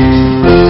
Thank you.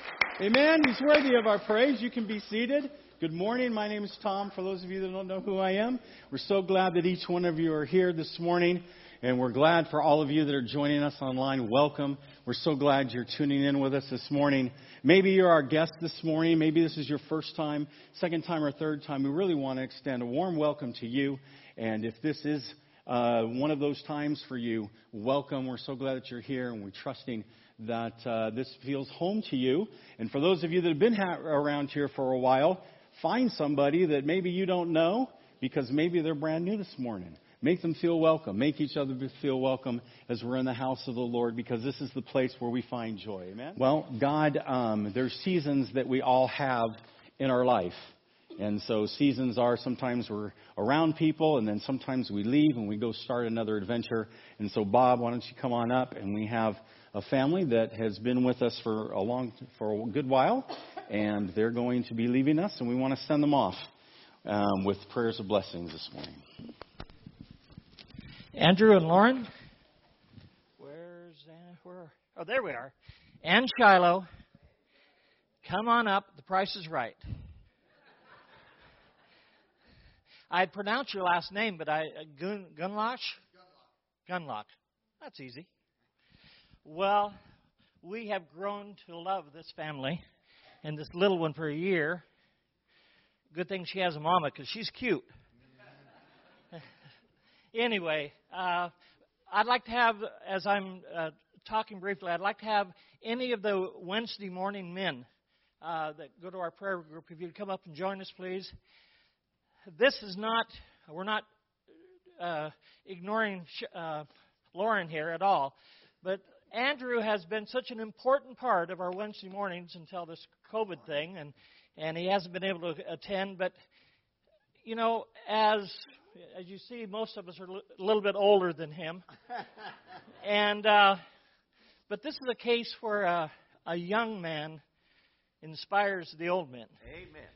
Amen. He's worthy of our praise. You can be seated. Good morning. My name is Tom. For those of you that don't know who I am, we're so glad that each one of you are here this morning. And we're glad for all of you that are joining us online. Welcome. We're so glad you're tuning in with us this morning. Maybe you're our guest this morning. Maybe this is your first time, second time, or third time. We really want to extend a warm welcome to you. And if this is uh, one of those times for you, welcome. We're so glad that you're here, and we're trusting that uh, this feels home to you. And for those of you that have been ha- around here for a while, find somebody that maybe you don't know because maybe they're brand new this morning. Make them feel welcome. Make each other feel welcome as we're in the house of the Lord because this is the place where we find joy. Amen? Well, God, um, there's seasons that we all have in our life. And so seasons are sometimes we're around people, and then sometimes we leave and we go start another adventure. And so, Bob, why don't you come on up? And we have a family that has been with us for a long, for a good while, and they're going to be leaving us, and we want to send them off um, with prayers of blessings this morning. Andrew and Lauren, where's uh, where? Oh, there we are. And Shiloh, come on up. The price is right. I'd pronounce your last name, but I uh, Gun, Gunlock? Gunlock. That's easy. Well, we have grown to love this family and this little one for a year. Good thing she has a mama because she's cute. anyway, uh, I'd like to have, as I'm uh, talking briefly, I'd like to have any of the Wednesday morning men uh, that go to our prayer group, if you'd come up and join us, please. This is not, we're not uh, ignoring uh, Lauren here at all, but Andrew has been such an important part of our Wednesday mornings until this COVID thing, and and he hasn't been able to attend. But you know, as as you see, most of us are a little bit older than him, and uh, but this is a case where a, a young man inspires the old men. Amen.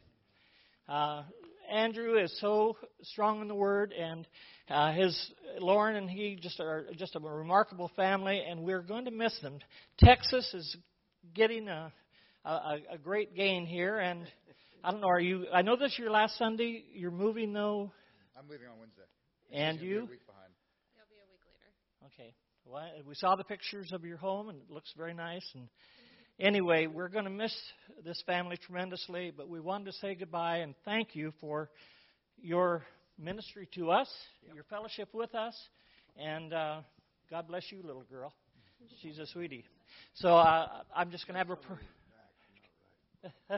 Uh, Andrew is so strong in the Word, and uh, his Lauren and he just are just a remarkable family, and we're going to miss them. Texas is getting a a, a great gain here, and I don't know. Are you? I know this is your last Sunday. You're moving though. I'm leaving on Wednesday. And you? A week behind. It'll be a week later. Okay. Well, we saw the pictures of your home, and it looks very nice. And anyway, we're going to miss this family tremendously, but we wanted to say goodbye and thank you for your ministry to us, your fellowship with us, and uh, God bless you, little girl. She's a sweetie. So uh, I'm just going to have her. Pr-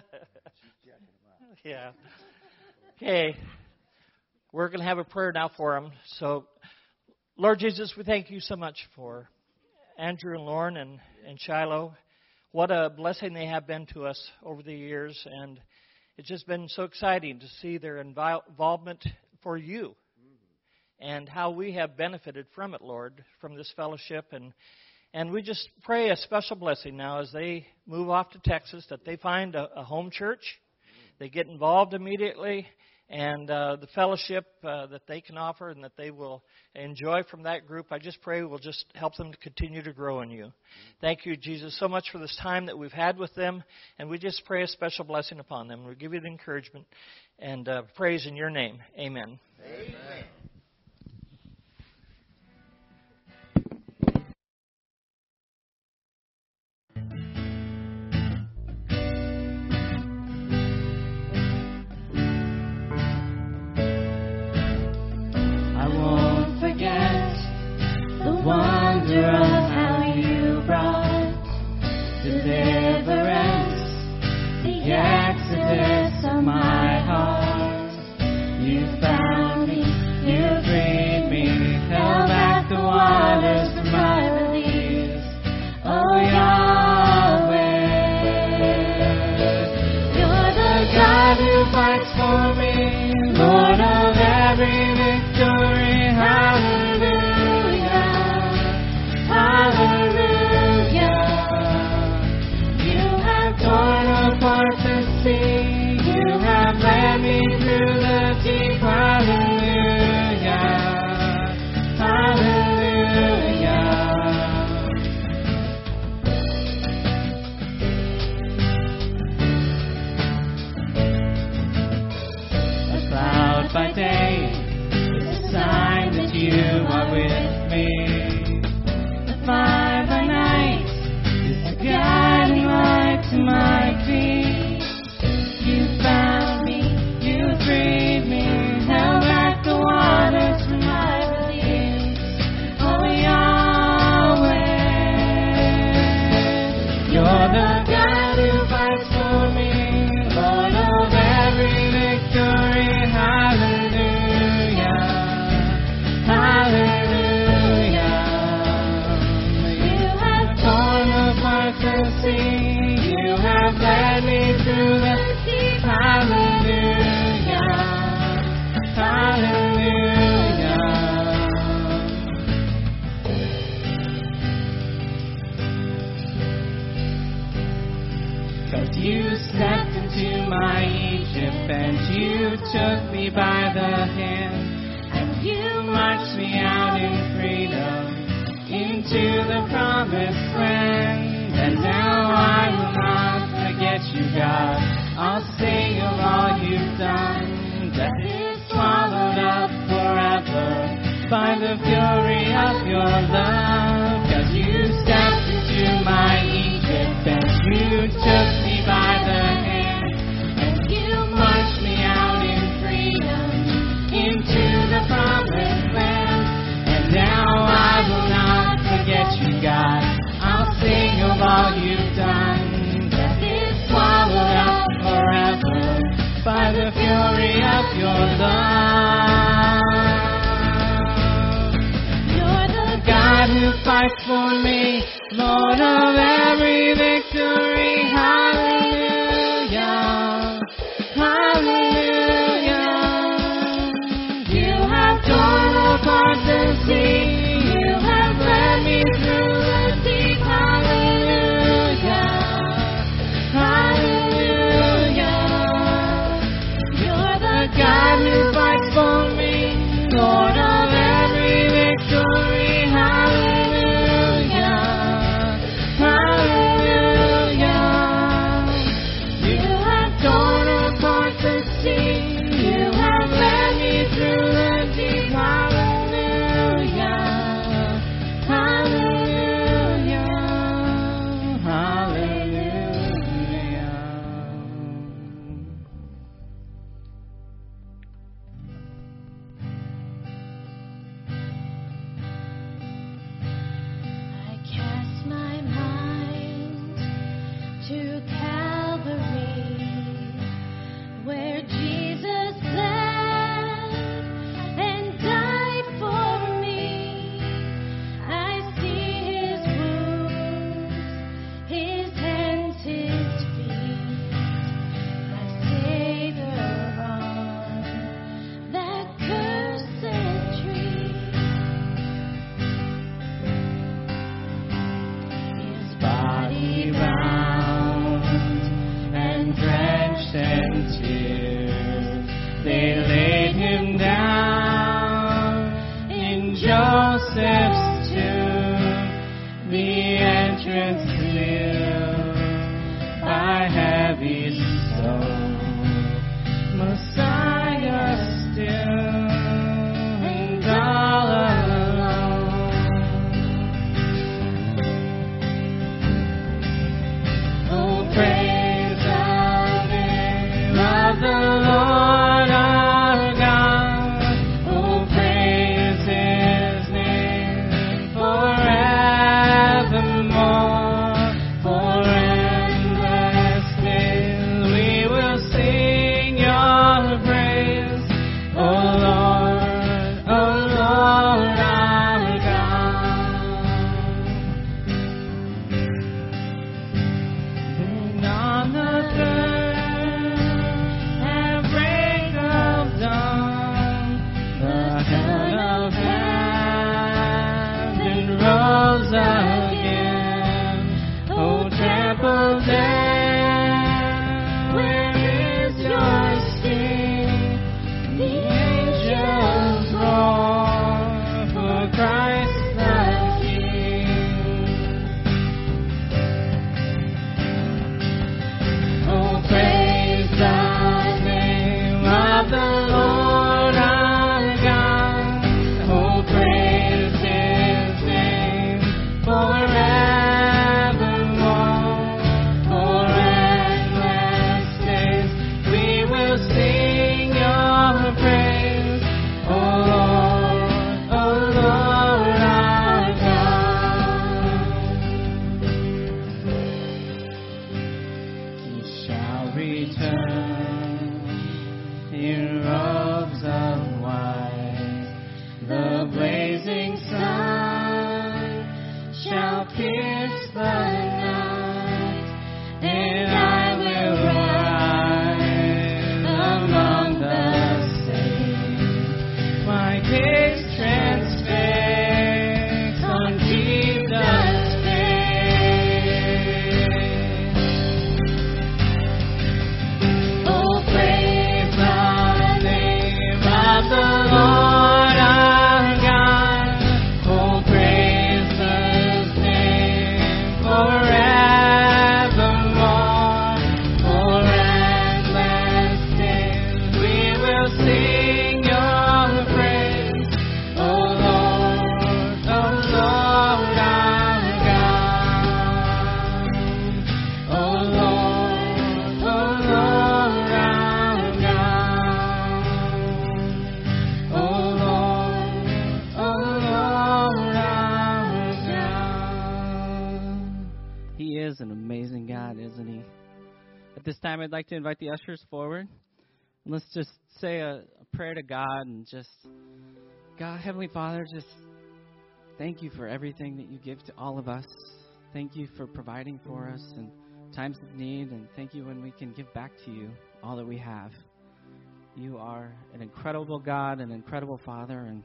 yeah. Okay. We're going to have a prayer now for him. So, Lord Jesus, we thank you so much for Andrew and Lauren and, and Shiloh. What a blessing they have been to us over the years, and it's just been so exciting to see their involvement for you and how we have benefited from it, Lord, from this fellowship. And, and we just pray a special blessing now as they move off to Texas that they find a, a home church. They get involved immediately and uh, the fellowship uh, that they can offer and that they will enjoy from that group. I just pray will just help them to continue to grow in you. Thank you, Jesus, so much for this time that we've had with them, and we just pray a special blessing upon them. We give you the encouragement and uh, praise in your name. Amen. Amen. life for me, Lord of time, I'd like to invite the ushers forward. And let's just say a, a prayer to God and just, God, Heavenly Father, just thank you for everything that you give to all of us. Thank you for providing for us in times of need, and thank you when we can give back to you all that we have. You are an incredible God, an incredible Father, and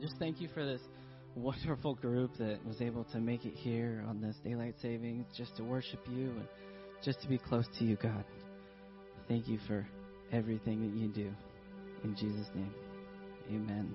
just thank you for this wonderful group that was able to make it here on this daylight savings just to worship you and just to be close to you, God. Thank you for everything that you do. In Jesus' name, amen.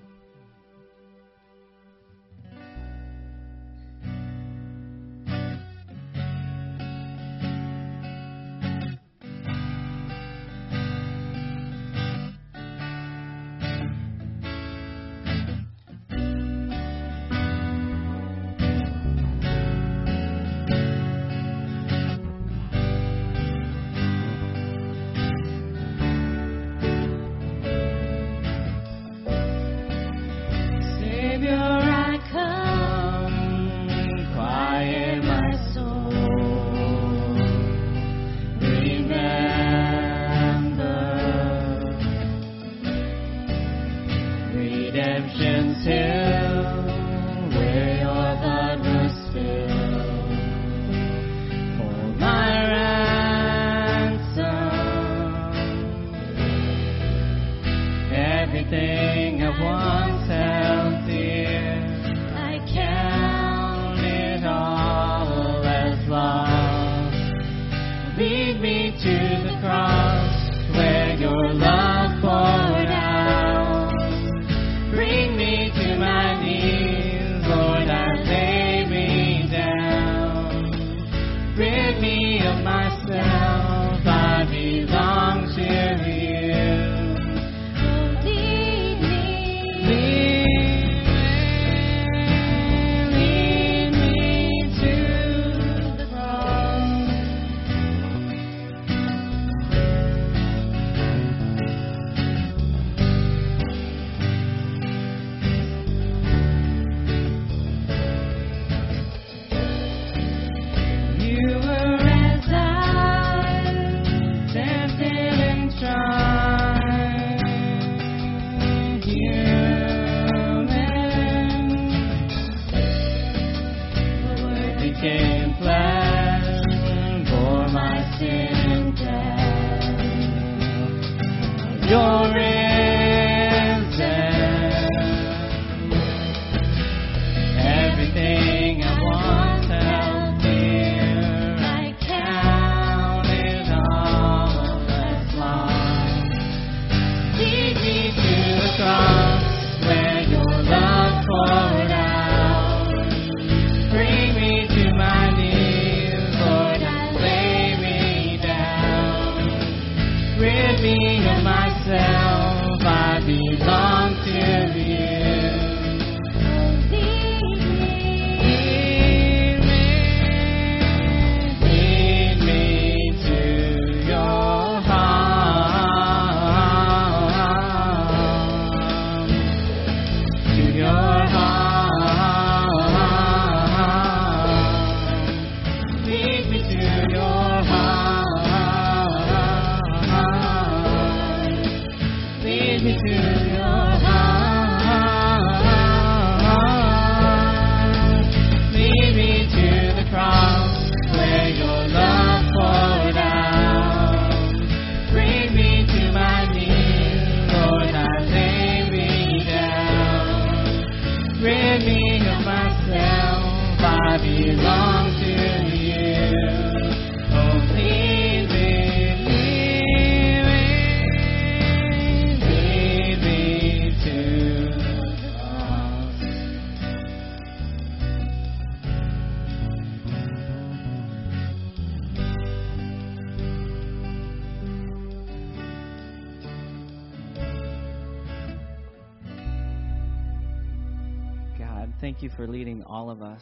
Leading all of us.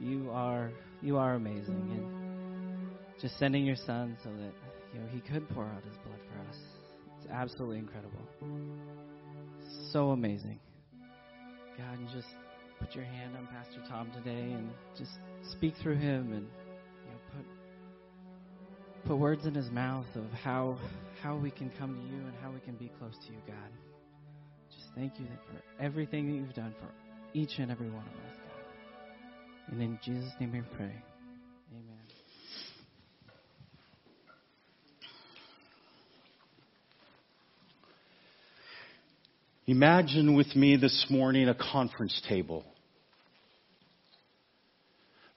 You are you are amazing, and just sending your son so that you know he could pour out his blood for us. It's absolutely incredible. So amazing. God, and just put your hand on Pastor Tom today and just speak through him and you know put put words in his mouth of how how we can come to you and how we can be close to you, God. Just thank you for everything that you've done for each and every one of us, God. And in Jesus' name we pray. Amen. Imagine with me this morning a conference table.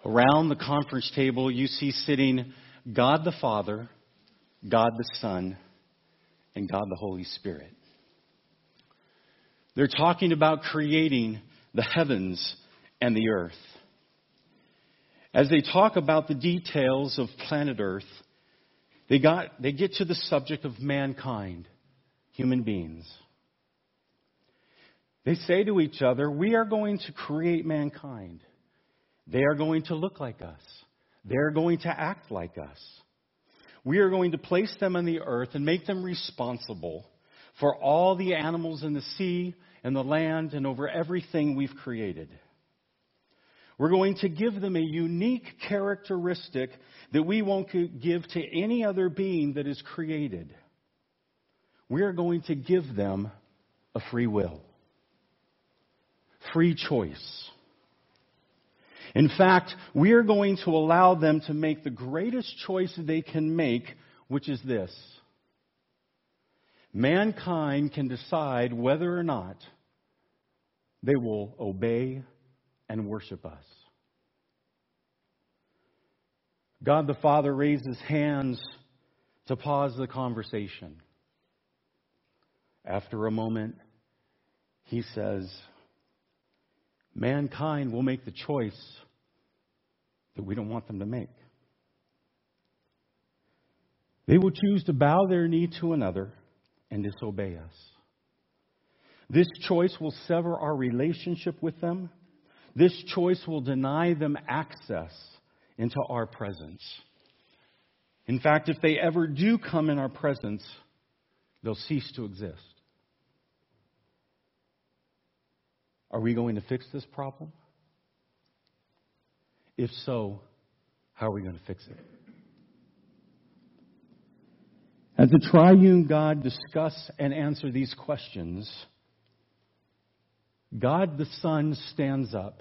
Around the conference table, you see sitting God the Father, God the Son, and God the Holy Spirit. They're talking about creating the heavens and the earth. As they talk about the details of planet Earth, they, got, they get to the subject of mankind, human beings. They say to each other, We are going to create mankind. They are going to look like us. They're going to act like us. We are going to place them on the earth and make them responsible for all the animals in the sea and the land and over everything we've created. We're going to give them a unique characteristic that we won't give to any other being that is created. We are going to give them a free will, free choice. In fact, we are going to allow them to make the greatest choice they can make, which is this. Mankind can decide whether or not they will obey and worship us. God the Father raises hands to pause the conversation. After a moment, he says, Mankind will make the choice that we don't want them to make. They will choose to bow their knee to another and disobey us. This choice will sever our relationship with them. This choice will deny them access into our presence. In fact, if they ever do come in our presence, they'll cease to exist. Are we going to fix this problem? If so, how are we going to fix it? As the triune God discuss and answer these questions, God the Son stands up.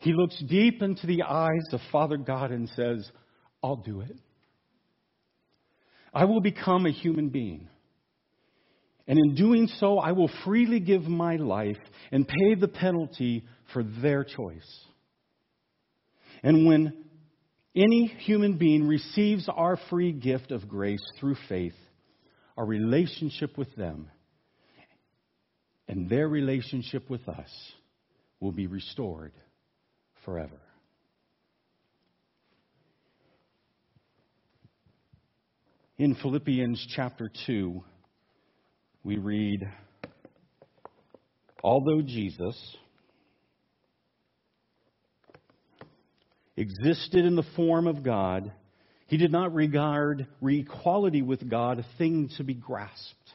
He looks deep into the eyes of Father God and says, I'll do it. I will become a human being. And in doing so, I will freely give my life and pay the penalty for their choice. And when any human being receives our free gift of grace through faith, our relationship with them and their relationship with us will be restored forever. In Philippians chapter 2, we read, Although Jesus existed in the form of God, he did not regard equality with God a thing to be grasped,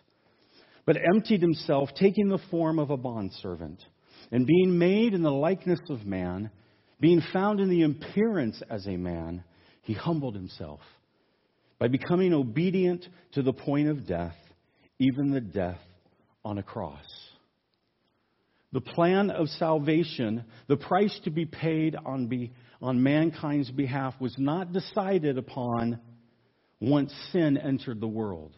but emptied himself, taking the form of a bondservant, and being made in the likeness of man, being found in the appearance as a man, he humbled himself by becoming obedient to the point of death even the death on a cross. The plan of salvation, the price to be paid on, be, on mankind's behalf, was not decided upon once sin entered the world.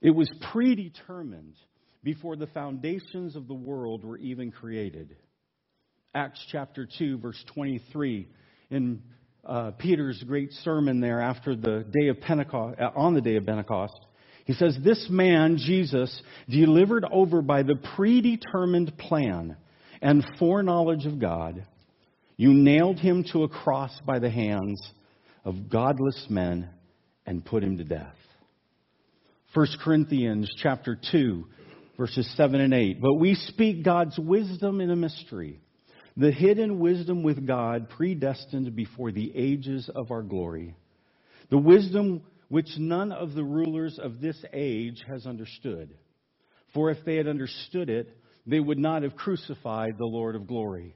It was predetermined before the foundations of the world were even created. Acts chapter 2, verse 23, in uh, Peter's great sermon there after the day of Pentecost, uh, on the day of Pentecost, he says, This man, Jesus, delivered over by the predetermined plan and foreknowledge of God, you nailed him to a cross by the hands of godless men and put him to death. 1 Corinthians chapter 2, verses 7 and 8. But we speak God's wisdom in a mystery, the hidden wisdom with God predestined before the ages of our glory. The wisdom which none of the rulers of this age has understood. For if they had understood it, they would not have crucified the Lord of glory.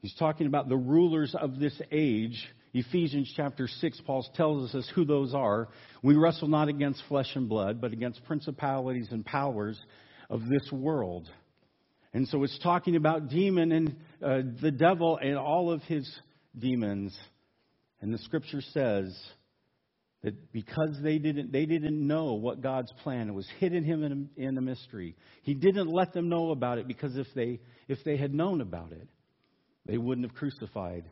He's talking about the rulers of this age. Ephesians chapter 6, Paul tells us who those are. We wrestle not against flesh and blood, but against principalities and powers of this world. And so it's talking about demon and uh, the devil and all of his demons. And the scripture says that because they didn't, they didn't know what God's plan, was hidden him in in a mystery. He didn't let them know about it because if they, if they had known about it, they wouldn't have crucified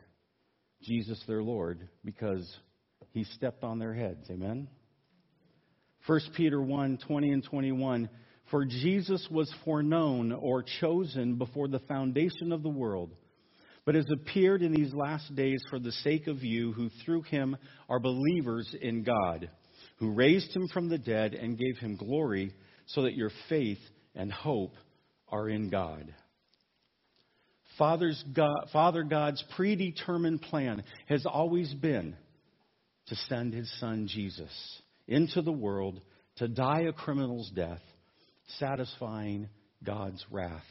Jesus their Lord because he stepped on their heads. Amen? 1 Peter 1 20 and 21. For Jesus was foreknown or chosen before the foundation of the world, but has appeared in these last days for the sake of you who through him are believers in God, who raised him from the dead and gave him glory, so that your faith and hope are in God. Father's God, Father God's predetermined plan has always been to send his son Jesus into the world to die a criminal's death, satisfying God's wrath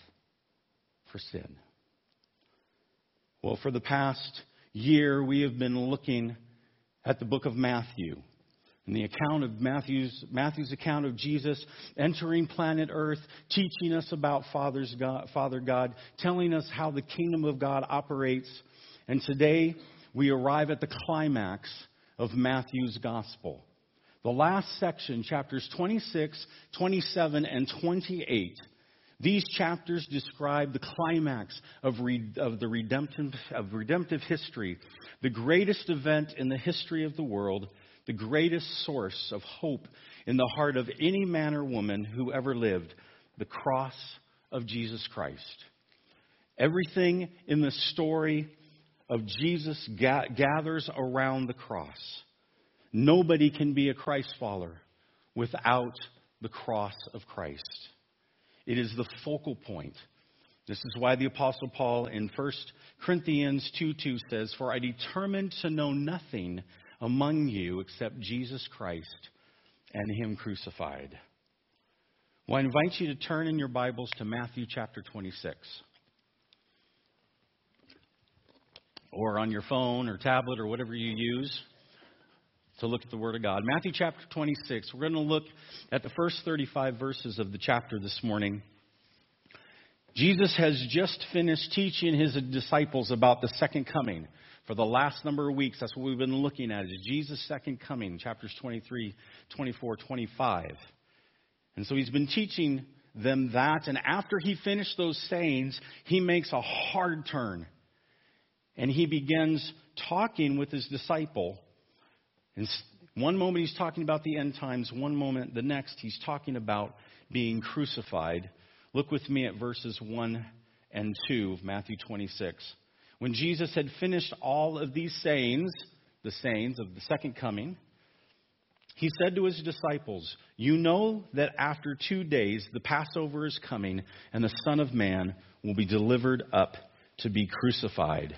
for sin. Well, for the past year, we have been looking at the book of Matthew in the account of Matthew's, Matthew's account of Jesus entering planet Earth, teaching us about Father's God, Father God, telling us how the kingdom of God operates. And today we arrive at the climax of Matthew's gospel. The last section, chapters 26, 27, and 28, these chapters describe the climax of, re, of the redemptive, of redemptive history, the greatest event in the history of the world the greatest source of hope in the heart of any man or woman who ever lived the cross of Jesus Christ. Everything in the story of Jesus ga- gathers around the cross. Nobody can be a Christ follower without the cross of Christ. It is the focal point. This is why the Apostle Paul in 1 Corinthians 2 2 says, For I determined to know nothing among you except Jesus Christ and Him crucified. Well, I invite you to turn in your Bibles to Matthew chapter 26. Or on your phone or tablet or whatever you use to look at the Word of God. Matthew chapter 26. We're going to look at the first 35 verses of the chapter this morning. Jesus has just finished teaching his disciples about the second coming for the last number of weeks, that's what we've been looking at, is Jesus' second coming, chapters 23, 24, 25. And so he's been teaching them that, and after he finished those sayings, he makes a hard turn. And he begins talking with his disciple. And one moment he's talking about the end times, one moment, the next, he's talking about being crucified. Look with me at verses 1 and 2 of Matthew 26. When Jesus had finished all of these sayings, the sayings of the second coming, he said to his disciples, You know that after two days the Passover is coming, and the Son of Man will be delivered up to be crucified.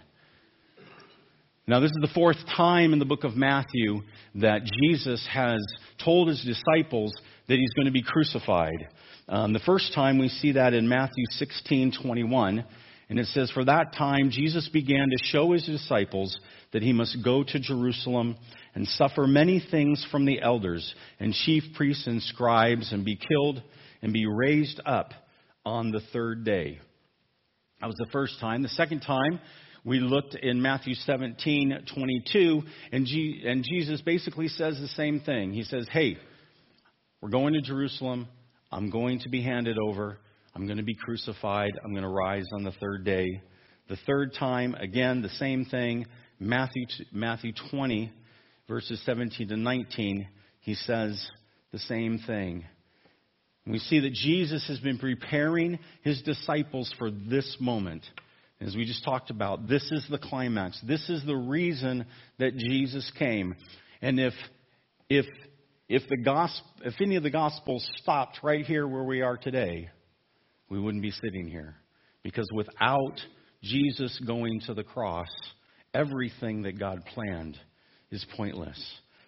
Now, this is the fourth time in the book of Matthew that Jesus has told his disciples that he's going to be crucified. Um, the first time we see that in Matthew 16 21. And it says, For that time Jesus began to show his disciples that he must go to Jerusalem and suffer many things from the elders and chief priests and scribes and be killed and be raised up on the third day. That was the first time. The second time, we looked in Matthew 17, 22, and, G- and Jesus basically says the same thing. He says, Hey, we're going to Jerusalem. I'm going to be handed over. I'm going to be crucified. I'm going to rise on the third day. The third time, again, the same thing. Matthew, Matthew 20, verses 17 to 19, he says the same thing. We see that Jesus has been preparing his disciples for this moment. As we just talked about, this is the climax. This is the reason that Jesus came. And if, if, if, the gospel, if any of the gospels stopped right here where we are today, we wouldn't be sitting here. Because without Jesus going to the cross, everything that God planned is pointless.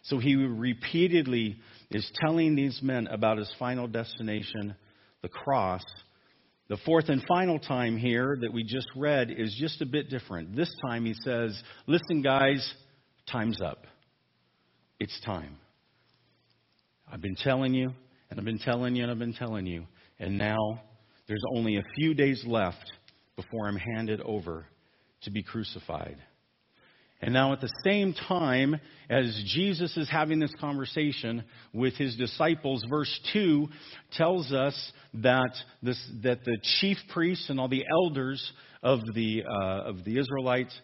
So he repeatedly is telling these men about his final destination, the cross, The fourth and final time here that we just read is just a bit different. This time he says, Listen, guys, time's up. It's time. I've been telling you, and I've been telling you, and I've been telling you, and now there's only a few days left before I'm handed over to be crucified. And now, at the same time as Jesus is having this conversation with his disciples, verse 2 tells us that, this, that the chief priests and all the elders of the, uh, of the Israelites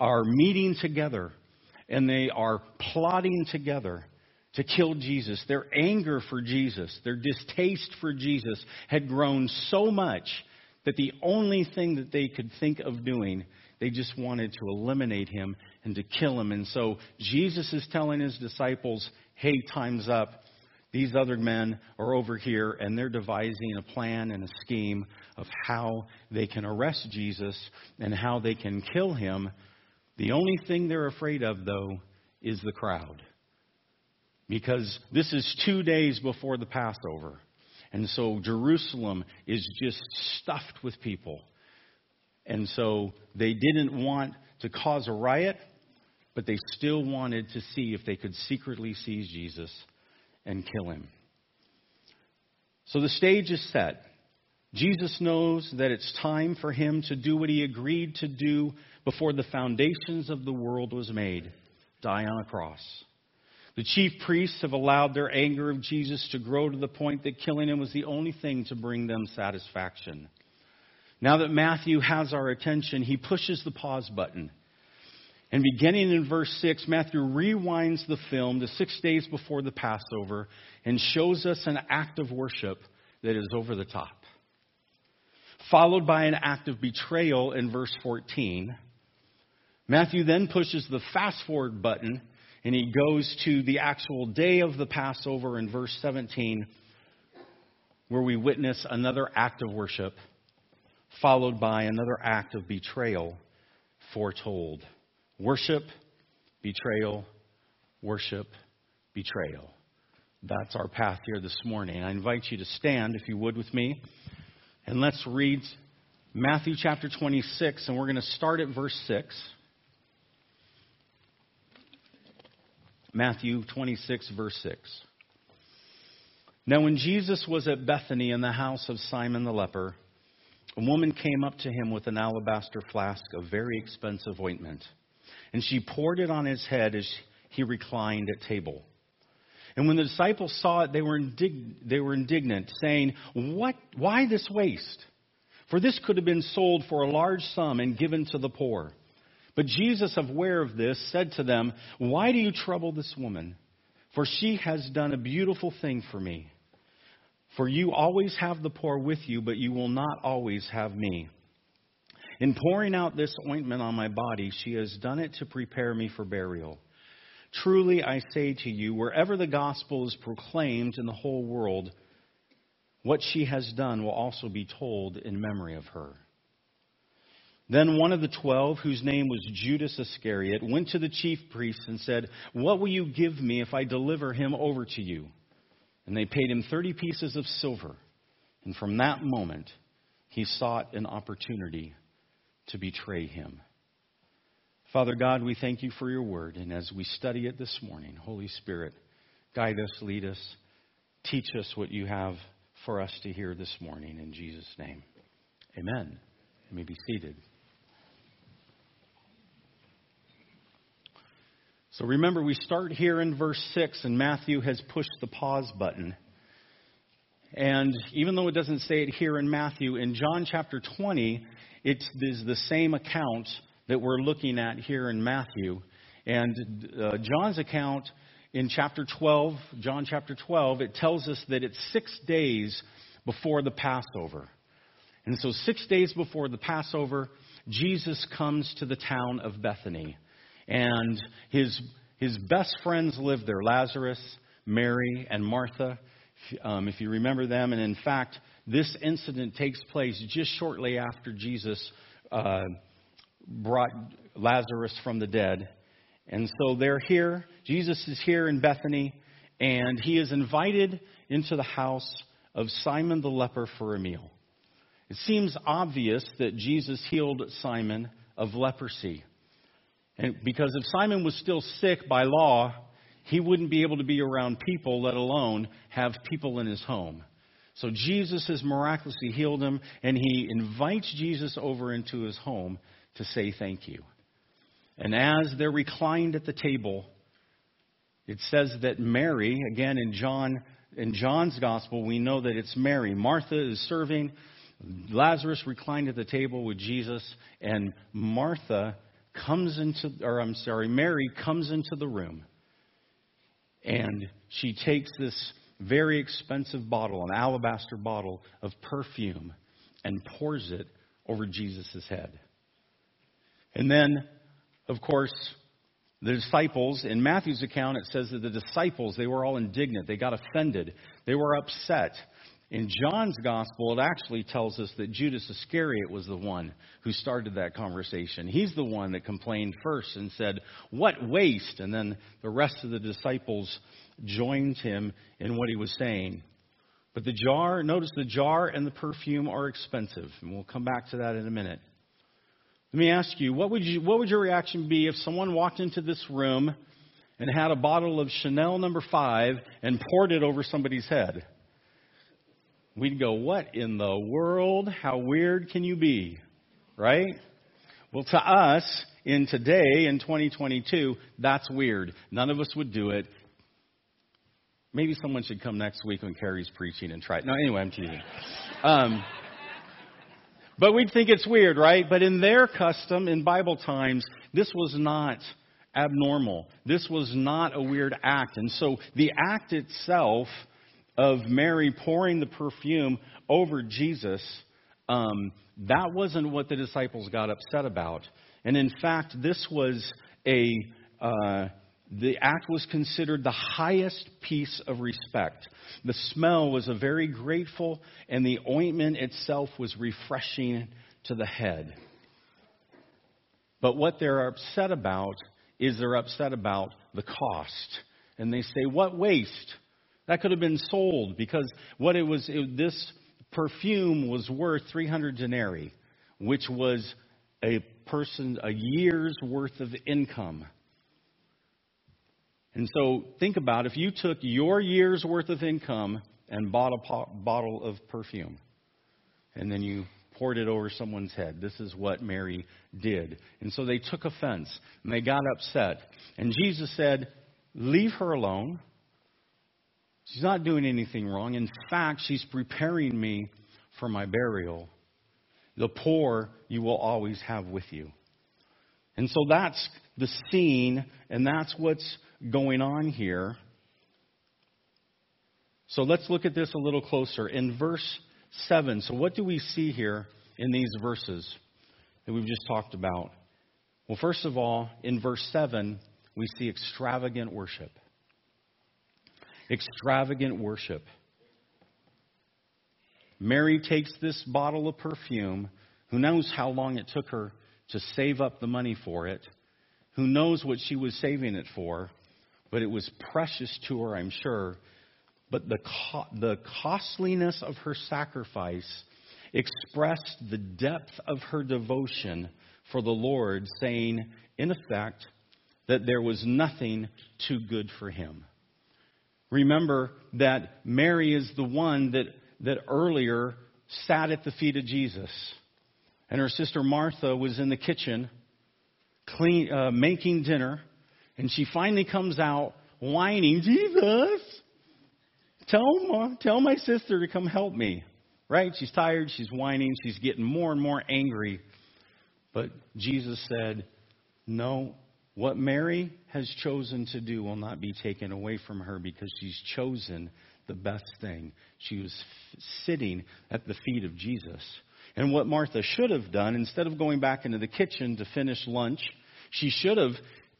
are meeting together and they are plotting together to kill Jesus. Their anger for Jesus, their distaste for Jesus had grown so much that the only thing that they could think of doing, they just wanted to eliminate him and to kill him. And so Jesus is telling his disciples, hey, time's up. These other men are over here, and they're devising a plan and a scheme of how they can arrest Jesus and how they can kill him. The only thing they're afraid of, though, is the crowd. Because this is two days before the Passover. And so Jerusalem is just stuffed with people. And so they didn't want to cause a riot, but they still wanted to see if they could secretly seize Jesus and kill him. So the stage is set. Jesus knows that it's time for him to do what he agreed to do before the foundations of the world was made die on a cross. The chief priests have allowed their anger of Jesus to grow to the point that killing him was the only thing to bring them satisfaction. Now that Matthew has our attention, he pushes the pause button. And beginning in verse 6, Matthew rewinds the film to six days before the Passover and shows us an act of worship that is over the top. Followed by an act of betrayal in verse 14. Matthew then pushes the fast forward button and he goes to the actual day of the Passover in verse 17, where we witness another act of worship, followed by another act of betrayal foretold. Worship, betrayal, worship, betrayal. That's our path here this morning. I invite you to stand, if you would, with me, and let's read Matthew chapter 26, and we're going to start at verse 6. Matthew 26, verse 6. Now, when Jesus was at Bethany in the house of Simon the leper, a woman came up to him with an alabaster flask of very expensive ointment, and she poured it on his head as he reclined at table. And when the disciples saw it, they were, indig- they were indignant, saying, what, Why this waste? For this could have been sold for a large sum and given to the poor. But Jesus, aware of this, said to them, Why do you trouble this woman? For she has done a beautiful thing for me. For you always have the poor with you, but you will not always have me. In pouring out this ointment on my body, she has done it to prepare me for burial. Truly, I say to you, wherever the gospel is proclaimed in the whole world, what she has done will also be told in memory of her. Then one of the twelve, whose name was Judas Iscariot, went to the chief priests and said, What will you give me if I deliver him over to you? And they paid him 30 pieces of silver. And from that moment, he sought an opportunity to betray him. Father God, we thank you for your word. And as we study it this morning, Holy Spirit, guide us, lead us, teach us what you have for us to hear this morning. In Jesus' name, amen. You may be seated. So remember, we start here in verse 6, and Matthew has pushed the pause button. And even though it doesn't say it here in Matthew, in John chapter 20, it is the same account that we're looking at here in Matthew. And uh, John's account in chapter 12, John chapter 12, it tells us that it's six days before the Passover. And so, six days before the Passover, Jesus comes to the town of Bethany and his, his best friends lived there Lazarus, Mary, and Martha, um, if you remember them. And in fact, this incident takes place just shortly after Jesus uh, brought Lazarus from the dead. And so they're here. Jesus is here in Bethany, and he is invited into the house of Simon the leper for a meal. it seems obvious that Jesus healed Simon of leprosy. And because if Simon was still sick by law, he wouldn't be able to be around people, let alone have people in his home. So Jesus has miraculously healed him, and he invites Jesus over into his home to say thank you. And as they're reclined at the table, it says that Mary, again in John in John's gospel, we know that it's Mary. Martha is serving, Lazarus reclined at the table with Jesus, and Martha comes into or I'm sorry, Mary comes into the room. And she takes this very expensive bottle, an alabaster bottle of perfume, and pours it over Jesus' head. And then, of course, the disciples, in Matthew's account, it says that the disciples, they were all indignant. They got offended. They were upset. In John's gospel, it actually tells us that Judas Iscariot was the one who started that conversation. He's the one that complained first and said, What waste? And then the rest of the disciples joined him in what he was saying. But the jar, notice the jar and the perfume are expensive. And we'll come back to that in a minute. Let me ask you, what would, you, what would your reaction be if someone walked into this room and had a bottle of Chanel number five and poured it over somebody's head? We'd go, what in the world? How weird can you be? Right? Well, to us, in today, in 2022, that's weird. None of us would do it. Maybe someone should come next week when Carrie's preaching and try it. No, anyway, I'm teasing. Um, but we'd think it's weird, right? But in their custom, in Bible times, this was not abnormal. This was not a weird act. And so the act itself of Mary pouring the perfume over Jesus, um, that wasn't what the disciples got upset about. And in fact, this was a. Uh, the act was considered the highest piece of respect. The smell was a very grateful, and the ointment itself was refreshing to the head. But what they're upset about is they're upset about the cost. And they say, What waste? That could have been sold because what it was, it, this perfume was worth 300 denarii, which was a person, a year's worth of income. And so think about if you took your year's worth of income and bought a bottle of perfume, and then you poured it over someone's head. This is what Mary did. And so they took offense and they got upset. And Jesus said, Leave her alone. She's not doing anything wrong. In fact, she's preparing me for my burial. The poor you will always have with you. And so that's the scene, and that's what's going on here. So let's look at this a little closer. In verse 7, so what do we see here in these verses that we've just talked about? Well, first of all, in verse 7, we see extravagant worship. Extravagant worship. Mary takes this bottle of perfume. Who knows how long it took her to save up the money for it? Who knows what she was saving it for? but it was precious to her, I'm sure. But the, co- the costliness of her sacrifice expressed the depth of her devotion for the Lord, saying, in effect, that there was nothing too good for him. Remember that Mary is the one that, that earlier sat at the feet of Jesus. And her sister Martha was in the kitchen clean, uh, making dinner. And she finally comes out whining, Jesus, tell my, tell my sister to come help me. Right? She's tired, she's whining, she's getting more and more angry. But Jesus said, No, what Mary has chosen to do will not be taken away from her because she's chosen the best thing. She was f- sitting at the feet of Jesus. And what Martha should have done, instead of going back into the kitchen to finish lunch, she should have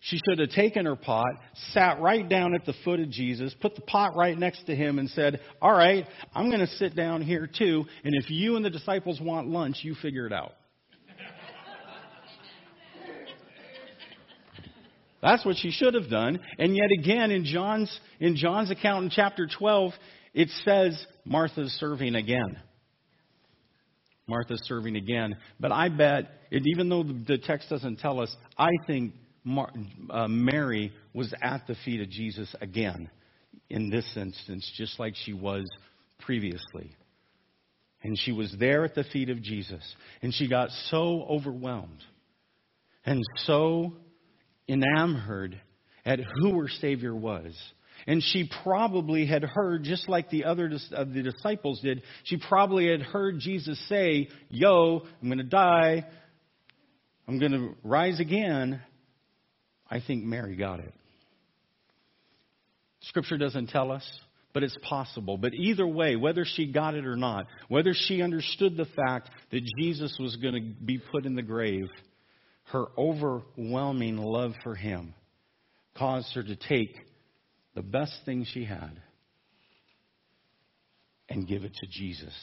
she should have taken her pot, sat right down at the foot of Jesus, put the pot right next to him, and said, All right, I'm going to sit down here too, and if you and the disciples want lunch, you figure it out. That's what she should have done. And yet again, in John's, in John's account in chapter 12, it says Martha's serving again. Martha's serving again. But I bet, it, even though the text doesn't tell us, I think Mar- uh, Mary was at the feet of Jesus again in this instance, just like she was previously. And she was there at the feet of Jesus. And she got so overwhelmed and so enamored at who her Savior was. And she probably had heard, just like the other the disciples did, she probably had heard Jesus say, Yo, I'm going to die. I'm going to rise again. I think Mary got it. Scripture doesn't tell us but it's possible. But either way, whether she got it or not, whether she understood the fact that Jesus was going to be put in the grave, her overwhelming love for him caused her to take the best thing she had and give it to Jesus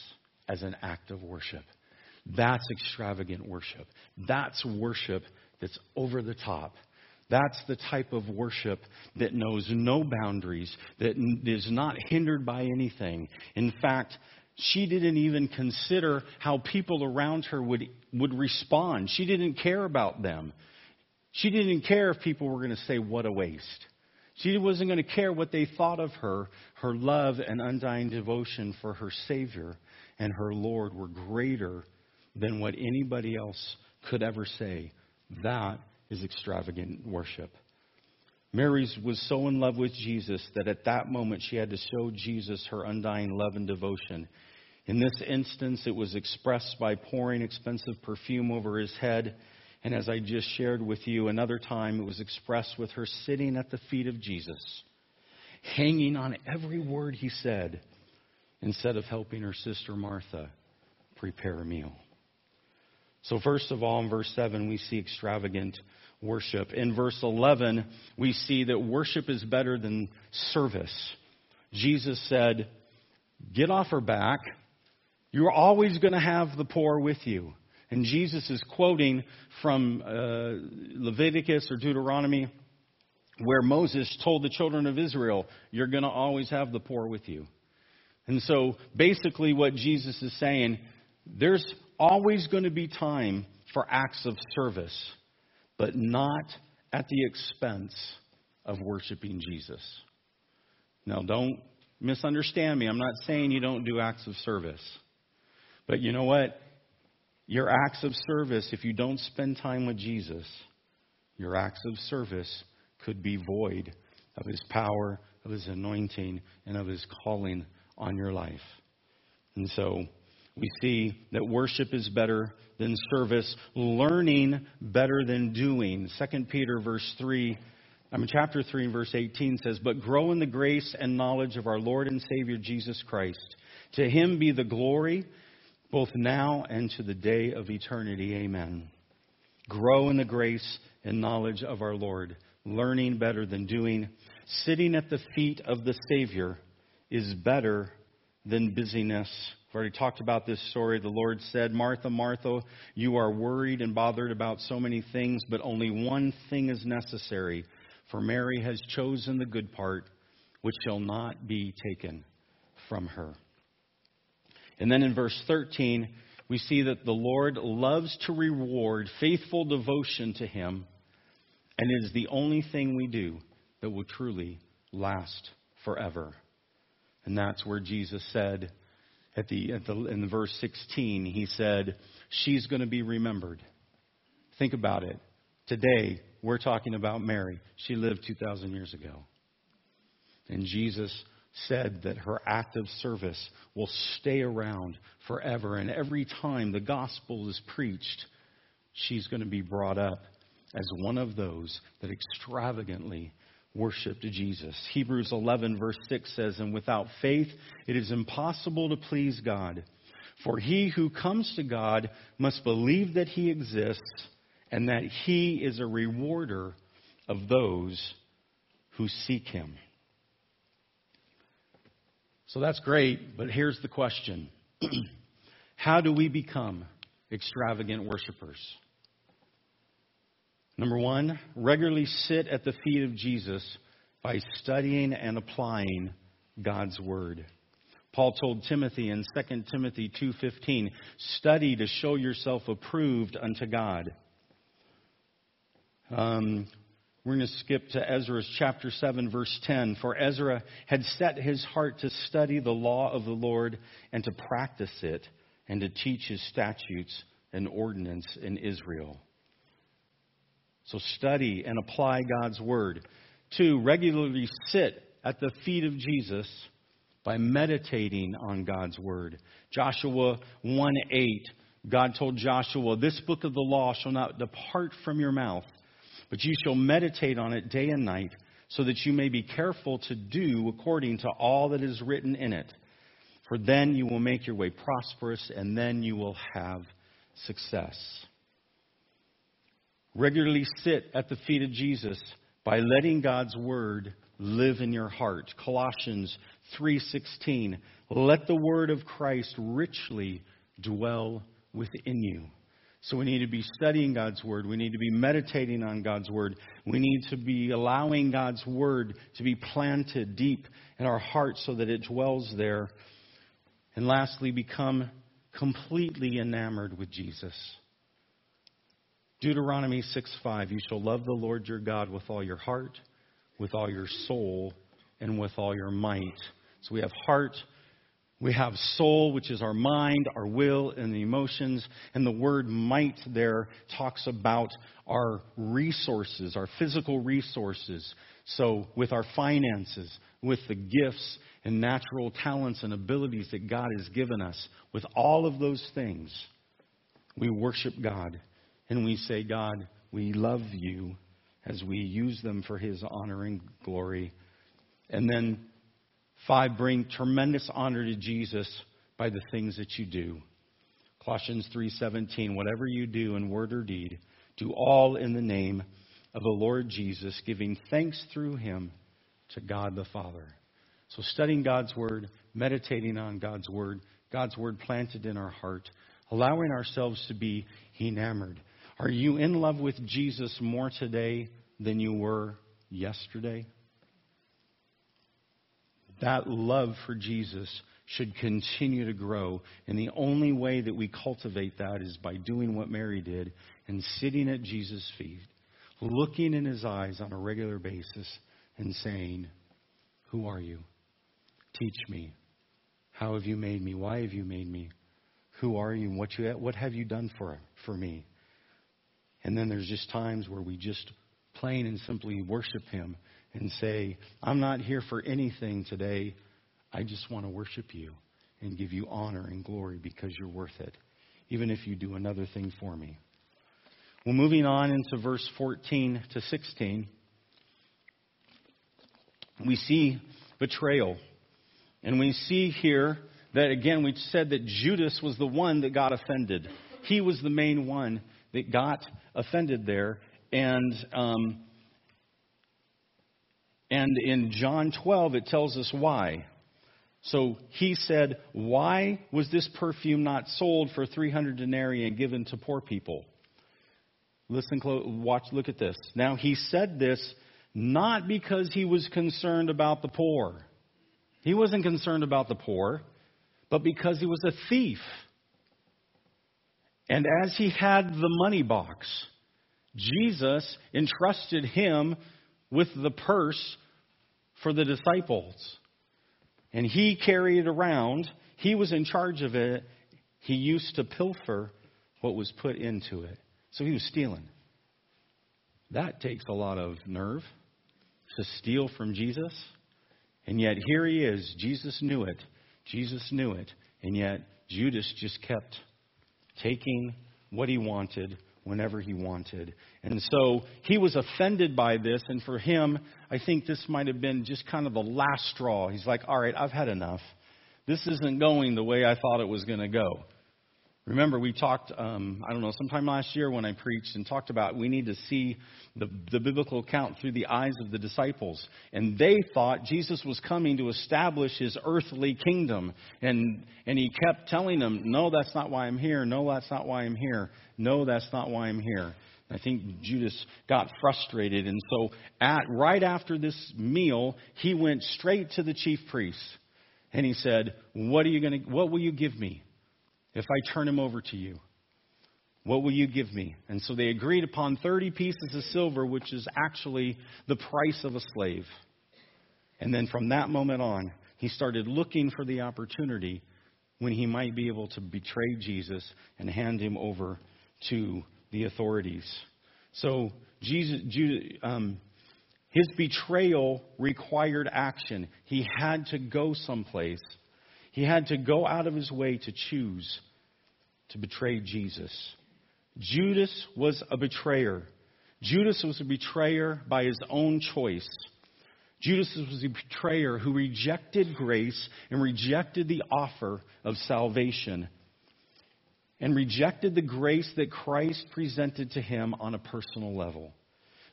as an act of worship. That's extravagant worship. That's worship that's over the top. That's the type of worship that knows no boundaries, that is not hindered by anything. In fact, she didn't even consider how people around her would, would respond. She didn't care about them. She didn't care if people were going to say, What a waste. She wasn't going to care what they thought of her. Her love and undying devotion for her Savior and her Lord were greater than what anybody else could ever say. That is extravagant worship. Mary was so in love with Jesus that at that moment she had to show Jesus her undying love and devotion. In this instance, it was expressed by pouring expensive perfume over his head. And as I just shared with you, another time it was expressed with her sitting at the feet of Jesus, hanging on every word he said, instead of helping her sister Martha prepare a meal. So, first of all, in verse 7, we see extravagant worship. In verse 11, we see that worship is better than service. Jesus said, Get off her back. You're always going to have the poor with you. And Jesus is quoting from uh, Leviticus or Deuteronomy, where Moses told the children of Israel, You're going to always have the poor with you. And so basically, what Jesus is saying, there's always going to be time for acts of service but not at the expense of worshiping Jesus. Now, don't misunderstand me. I'm not saying you don't do acts of service. But you know what? Your acts of service, if you don't spend time with Jesus, your acts of service could be void of his power, of his anointing, and of his calling on your life. And so, we see that worship is better than service, learning better than doing. 2 Peter verse 3, I mean chapter 3 and verse 18 says, "But grow in the grace and knowledge of our Lord and Savior Jesus Christ. To him be the glory both now and to the day of eternity. Amen." Grow in the grace and knowledge of our Lord, learning better than doing. Sitting at the feet of the Savior is better than busyness I've already talked about this story. The Lord said, Martha, Martha, you are worried and bothered about so many things, but only one thing is necessary. For Mary has chosen the good part, which shall not be taken from her. And then in verse 13, we see that the Lord loves to reward faithful devotion to Him, and it is the only thing we do that will truly last forever. And that's where Jesus said, at the, at the, in verse 16, he said, She's going to be remembered. Think about it. Today, we're talking about Mary. She lived 2,000 years ago. And Jesus said that her act of service will stay around forever. And every time the gospel is preached, she's going to be brought up as one of those that extravagantly worshiped Jesus. Hebrews 11, verse 6 says, And without faith it is impossible to please God. For he who comes to God must believe that he exists and that he is a rewarder of those who seek him. So that's great, but here's the question How do we become extravagant worshipers? Number one, regularly sit at the feet of Jesus by studying and applying God's Word. Paul told Timothy in 2 Timothy 2:15, "Study to show yourself approved unto God." Um, we're going to skip to Ezra's chapter 7, verse 10. For Ezra had set his heart to study the law of the Lord and to practice it and to teach his statutes and ordinance in Israel. So study and apply God's word. Two, regularly sit at the feet of Jesus by meditating on God's word. Joshua 1 8, God told Joshua, This book of the law shall not depart from your mouth, but you shall meditate on it day and night, so that you may be careful to do according to all that is written in it. For then you will make your way prosperous, and then you will have success. Regularly sit at the feet of Jesus by letting God's word live in your heart. Colossians 3:16 Let the word of Christ richly dwell within you. So we need to be studying God's word. We need to be meditating on God's word. We need to be allowing God's word to be planted deep in our hearts so that it dwells there. And lastly, become completely enamored with Jesus. Deuteronomy 6:5 You shall love the Lord your God with all your heart, with all your soul, and with all your might. So we have heart, we have soul, which is our mind, our will, and the emotions. And the word might there talks about our resources, our physical resources. So with our finances, with the gifts and natural talents and abilities that God has given us, with all of those things, we worship God and we say, God, we love you as we use them for his honor and glory. And then Five, bring tremendous honor to Jesus by the things that you do. Colossians 3:17 Whatever you do in word or deed do all in the name of the Lord Jesus giving thanks through him to God the Father. So studying God's word, meditating on God's word, God's word planted in our heart, allowing ourselves to be enamored. Are you in love with Jesus more today than you were yesterday? that love for Jesus should continue to grow. And the only way that we cultivate that is by doing what Mary did and sitting at Jesus' feet, looking in his eyes on a regular basis and saying, Who are you? Teach me. How have you made me? Why have you made me? Who are you? What, you, what have you done for, for me? And then there's just times where we just plain and simply worship him and say, I'm not here for anything today. I just want to worship you and give you honor and glory because you're worth it, even if you do another thing for me. Well, moving on into verse 14 to 16, we see betrayal. And we see here that, again, we said that Judas was the one that got offended. He was the main one that got offended there. And um, and in John 12, it tells us why. So he said, Why was this perfume not sold for 300 denarii and given to poor people? Listen, watch, look at this. Now he said this not because he was concerned about the poor. He wasn't concerned about the poor, but because he was a thief. And as he had the money box, Jesus entrusted him with the purse for the disciples. And he carried it around. He was in charge of it. He used to pilfer what was put into it. So he was stealing. That takes a lot of nerve to steal from Jesus. And yet here he is. Jesus knew it. Jesus knew it. And yet Judas just kept taking what he wanted whenever he wanted. And so he was offended by this, and for him, I think this might have been just kind of the last straw. He's like, all right, I've had enough. This isn't going the way I thought it was going to go. Remember, we talked, um, I don't know, sometime last year when I preached and talked about we need to see the, the biblical account through the eyes of the disciples. And they thought Jesus was coming to establish his earthly kingdom. And, and he kept telling them, No, that's not why I'm here. No, that's not why I'm here. No, that's not why I'm here. I think Judas got frustrated. And so, at, right after this meal, he went straight to the chief priests And he said, What are you to, what will you give me if I turn him over to you? What will you give me? And so they agreed upon 30 pieces of silver, which is actually the price of a slave. And then from that moment on, he started looking for the opportunity when he might be able to betray Jesus and hand him over to the authorities. So Jesus, um, his betrayal required action. He had to go someplace. He had to go out of his way to choose to betray Jesus. Judas was a betrayer. Judas was a betrayer by his own choice. Judas was a betrayer who rejected grace and rejected the offer of salvation and rejected the grace that Christ presented to him on a personal level.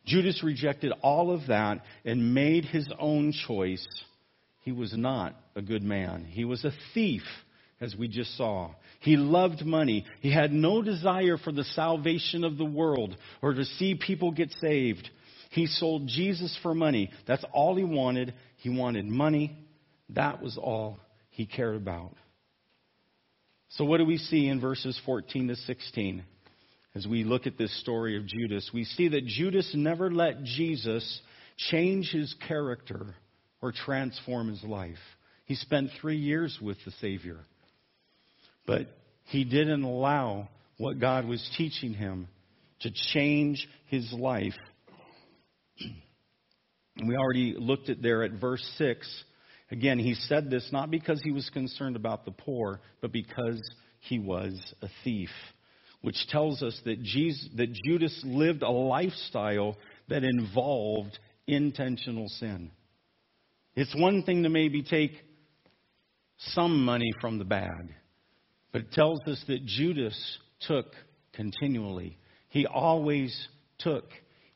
Judas rejected all of that and made his own choice. He was not a good man. He was a thief, as we just saw. He loved money. He had no desire for the salvation of the world or to see people get saved. He sold Jesus for money. That's all he wanted. He wanted money. That was all he cared about. So, what do we see in verses 14 to 16? As we look at this story of Judas, we see that Judas never let Jesus change his character or transform his life. He spent three years with the Savior. But he didn't allow what God was teaching him to change his life. we already looked at there at verse 6. Again, he said this not because he was concerned about the poor, but because he was a thief, which tells us that, Jesus, that Judas lived a lifestyle that involved intentional sin. It's one thing to maybe take some money from the bag but it tells us that Judas took continually. He always took.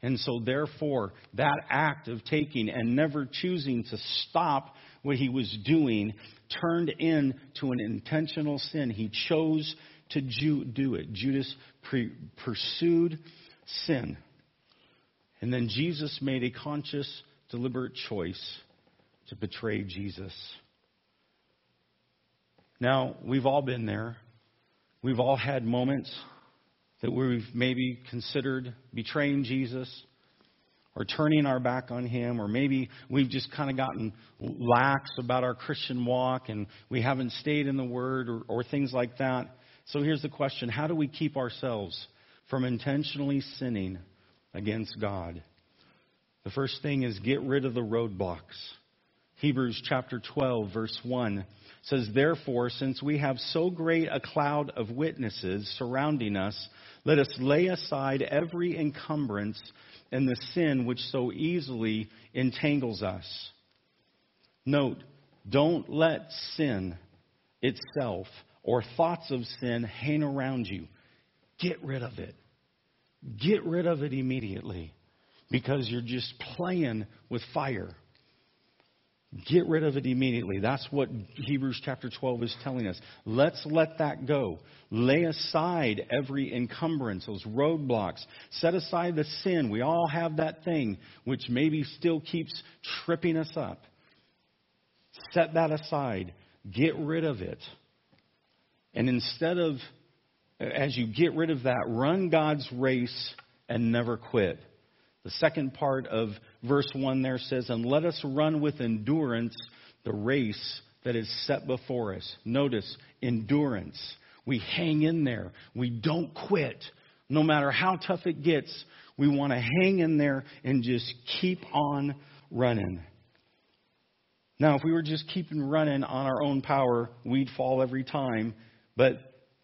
And so, therefore, that act of taking and never choosing to stop what he was doing turned into an intentional sin. He chose to do it. Judas pre- pursued sin. And then Jesus made a conscious, deliberate choice to betray Jesus. Now, we've all been there. We've all had moments that we've maybe considered betraying Jesus or turning our back on Him, or maybe we've just kind of gotten lax about our Christian walk and we haven't stayed in the Word or, or things like that. So here's the question How do we keep ourselves from intentionally sinning against God? The first thing is get rid of the roadblocks. Hebrews chapter 12, verse 1 says, Therefore, since we have so great a cloud of witnesses surrounding us, let us lay aside every encumbrance and the sin which so easily entangles us. Note, don't let sin itself or thoughts of sin hang around you. Get rid of it. Get rid of it immediately because you're just playing with fire. Get rid of it immediately. That's what Hebrews chapter 12 is telling us. Let's let that go. Lay aside every encumbrance, those roadblocks. Set aside the sin. We all have that thing which maybe still keeps tripping us up. Set that aside. Get rid of it. And instead of, as you get rid of that, run God's race and never quit. The second part of verse 1 there says, And let us run with endurance the race that is set before us. Notice, endurance. We hang in there. We don't quit. No matter how tough it gets, we want to hang in there and just keep on running. Now, if we were just keeping running on our own power, we'd fall every time. But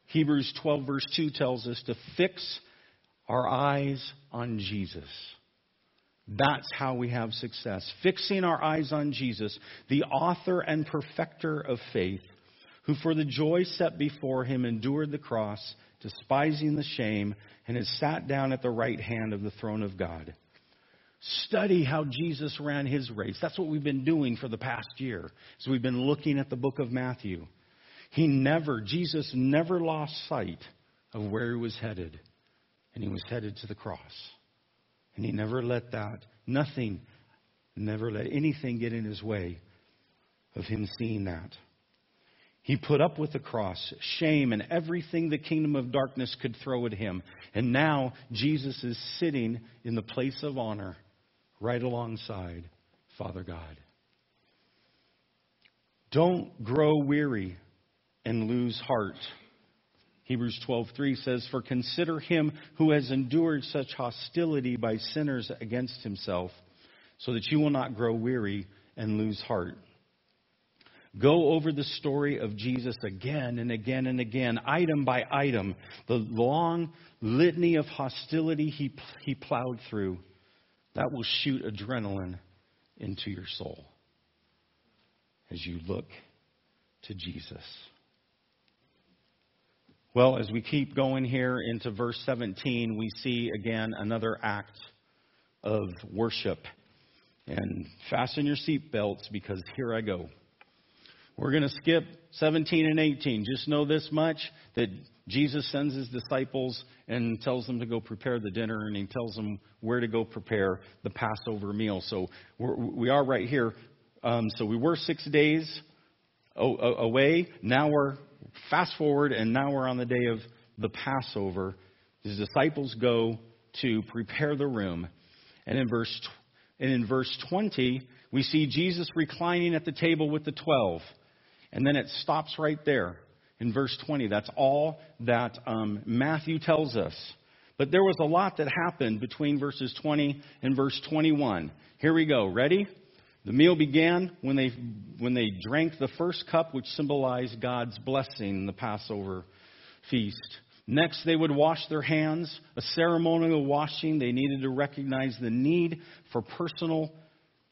Hebrews 12, verse 2 tells us to fix our eyes on Jesus. That's how we have success. Fixing our eyes on Jesus, the author and perfecter of faith, who for the joy set before him endured the cross, despising the shame, and has sat down at the right hand of the throne of God. Study how Jesus ran his race. That's what we've been doing for the past year. So we've been looking at the book of Matthew. He never, Jesus never lost sight of where he was headed, and he was headed to the cross. And he never let that, nothing, never let anything get in his way of him seeing that. He put up with the cross, shame, and everything the kingdom of darkness could throw at him. And now Jesus is sitting in the place of honor right alongside Father God. Don't grow weary and lose heart. Hebrews 12:3 says, "For consider him who has endured such hostility by sinners against himself, so that you will not grow weary and lose heart." Go over the story of Jesus again and again and again, item by item, the long litany of hostility he, he plowed through. That will shoot adrenaline into your soul as you look to Jesus. Well, as we keep going here into verse 17, we see again another act of worship. And fasten your seatbelts because here I go. We're going to skip 17 and 18. Just know this much that Jesus sends his disciples and tells them to go prepare the dinner, and he tells them where to go prepare the Passover meal. So we're, we are right here. Um, so we were six days away. Now we're fast forward, and now we're on the day of the Passover. His disciples go to prepare the room, and in verse and in verse 20 we see Jesus reclining at the table with the twelve. And then it stops right there in verse 20. That's all that um, Matthew tells us. But there was a lot that happened between verses 20 and verse 21. Here we go. Ready? The meal began when they, when they drank the first cup, which symbolized God's blessing in the Passover feast. Next, they would wash their hands, a ceremonial washing. They needed to recognize the need for personal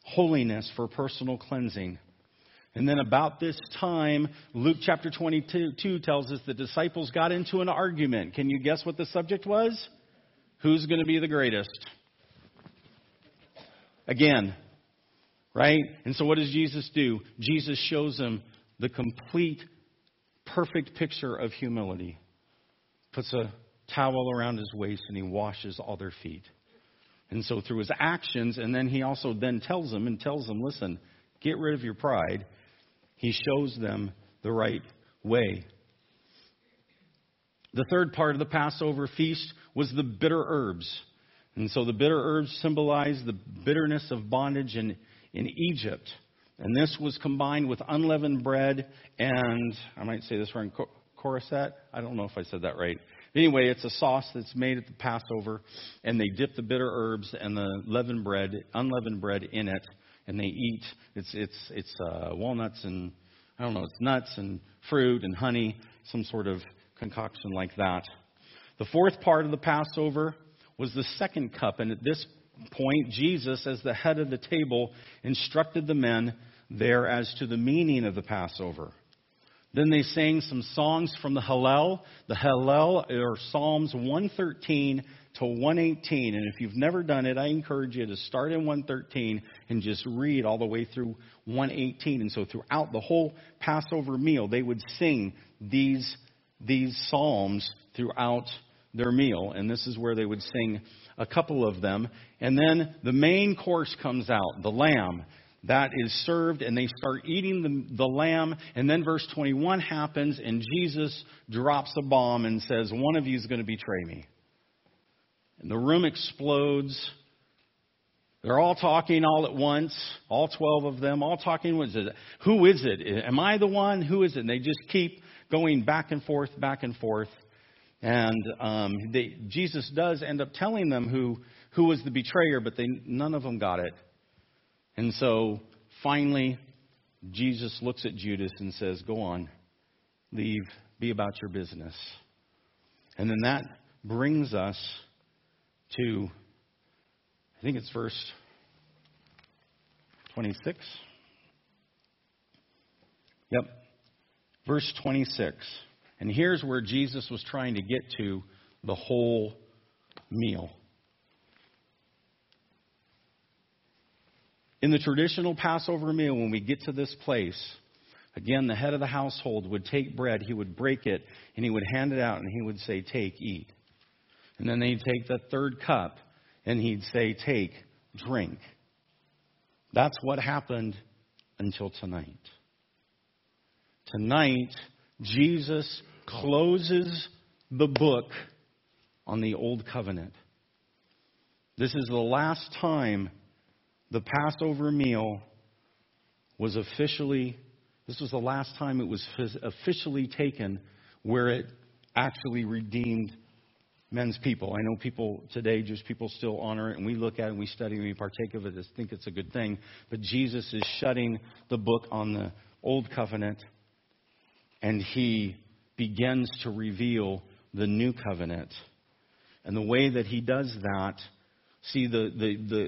holiness, for personal cleansing. And then about this time, Luke chapter 22 tells us the disciples got into an argument. Can you guess what the subject was? Who's going to be the greatest? Again, right? And so what does Jesus do? Jesus shows them the complete, perfect picture of humility. Puts a towel around his waist and he washes all their feet. And so through his actions, and then he also then tells them and tells them, listen, get rid of your pride he shows them the right way. The third part of the Passover feast was the bitter herbs. And so the bitter herbs symbolize the bitterness of bondage in, in Egypt. And this was combined with unleavened bread and, I might say this wrong, corisette? I don't know if I said that right. Anyway, it's a sauce that's made at the Passover, and they dip the bitter herbs and the leavened bread, unleavened bread in it, and they eat. It's it's it's uh, walnuts and I don't know. It's nuts and fruit and honey, some sort of concoction like that. The fourth part of the Passover was the second cup, and at this point, Jesus, as the head of the table, instructed the men there as to the meaning of the Passover. Then they sang some songs from the Hallel. The Hallel are Psalms 113 to 118. And if you've never done it, I encourage you to start in 113 and just read all the way through 118. And so throughout the whole Passover meal, they would sing these, these Psalms throughout their meal. And this is where they would sing a couple of them. And then the main course comes out, the lamb. That is served, and they start eating the, the lamb. And then verse 21 happens, and Jesus drops a bomb and says, One of you is going to betray me. And the room explodes. They're all talking all at once, all 12 of them, all talking. What is it? Who is it? Am I the one? Who is it? And they just keep going back and forth, back and forth. And um, they, Jesus does end up telling them who, who was the betrayer, but they, none of them got it. And so finally, Jesus looks at Judas and says, Go on, leave, be about your business. And then that brings us to, I think it's verse 26. Yep, verse 26. And here's where Jesus was trying to get to the whole meal. In the traditional Passover meal, when we get to this place, again, the head of the household would take bread, he would break it, and he would hand it out, and he would say, Take, eat. And then they'd take the third cup and he'd say, Take, drink. That's what happened until tonight. Tonight, Jesus closes the book on the Old Covenant. This is the last time the Passover meal was officially, this was the last time it was officially taken where it actually redeemed men's people. I know people today, just people still honor it, and we look at it and we study and we partake of it and think it's a good thing. But Jesus is shutting the book on the Old Covenant, and he begins to reveal the New Covenant. And the way that he does that, see, the, the, the,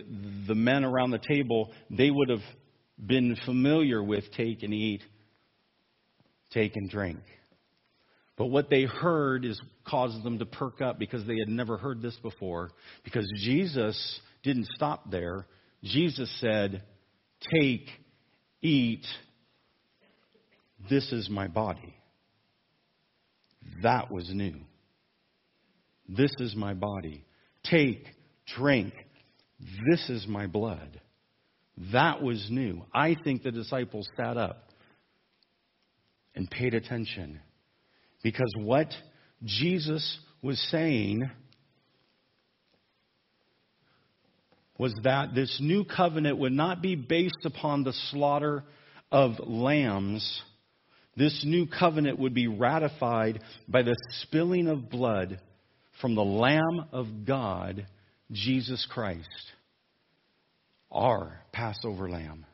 the men around the table, they would have been familiar with take and eat, take and drink. But what they heard is caused them to perk up because they had never heard this before. Because Jesus didn't stop there. Jesus said, Take, eat, this is my body. That was new. This is my body. Take, drink, this is my blood. That was new. I think the disciples sat up and paid attention because what Jesus was saying was that this new covenant would not be based upon the slaughter of lambs. This new covenant would be ratified by the spilling of blood from the Lamb of God, Jesus Christ, our Passover Lamb.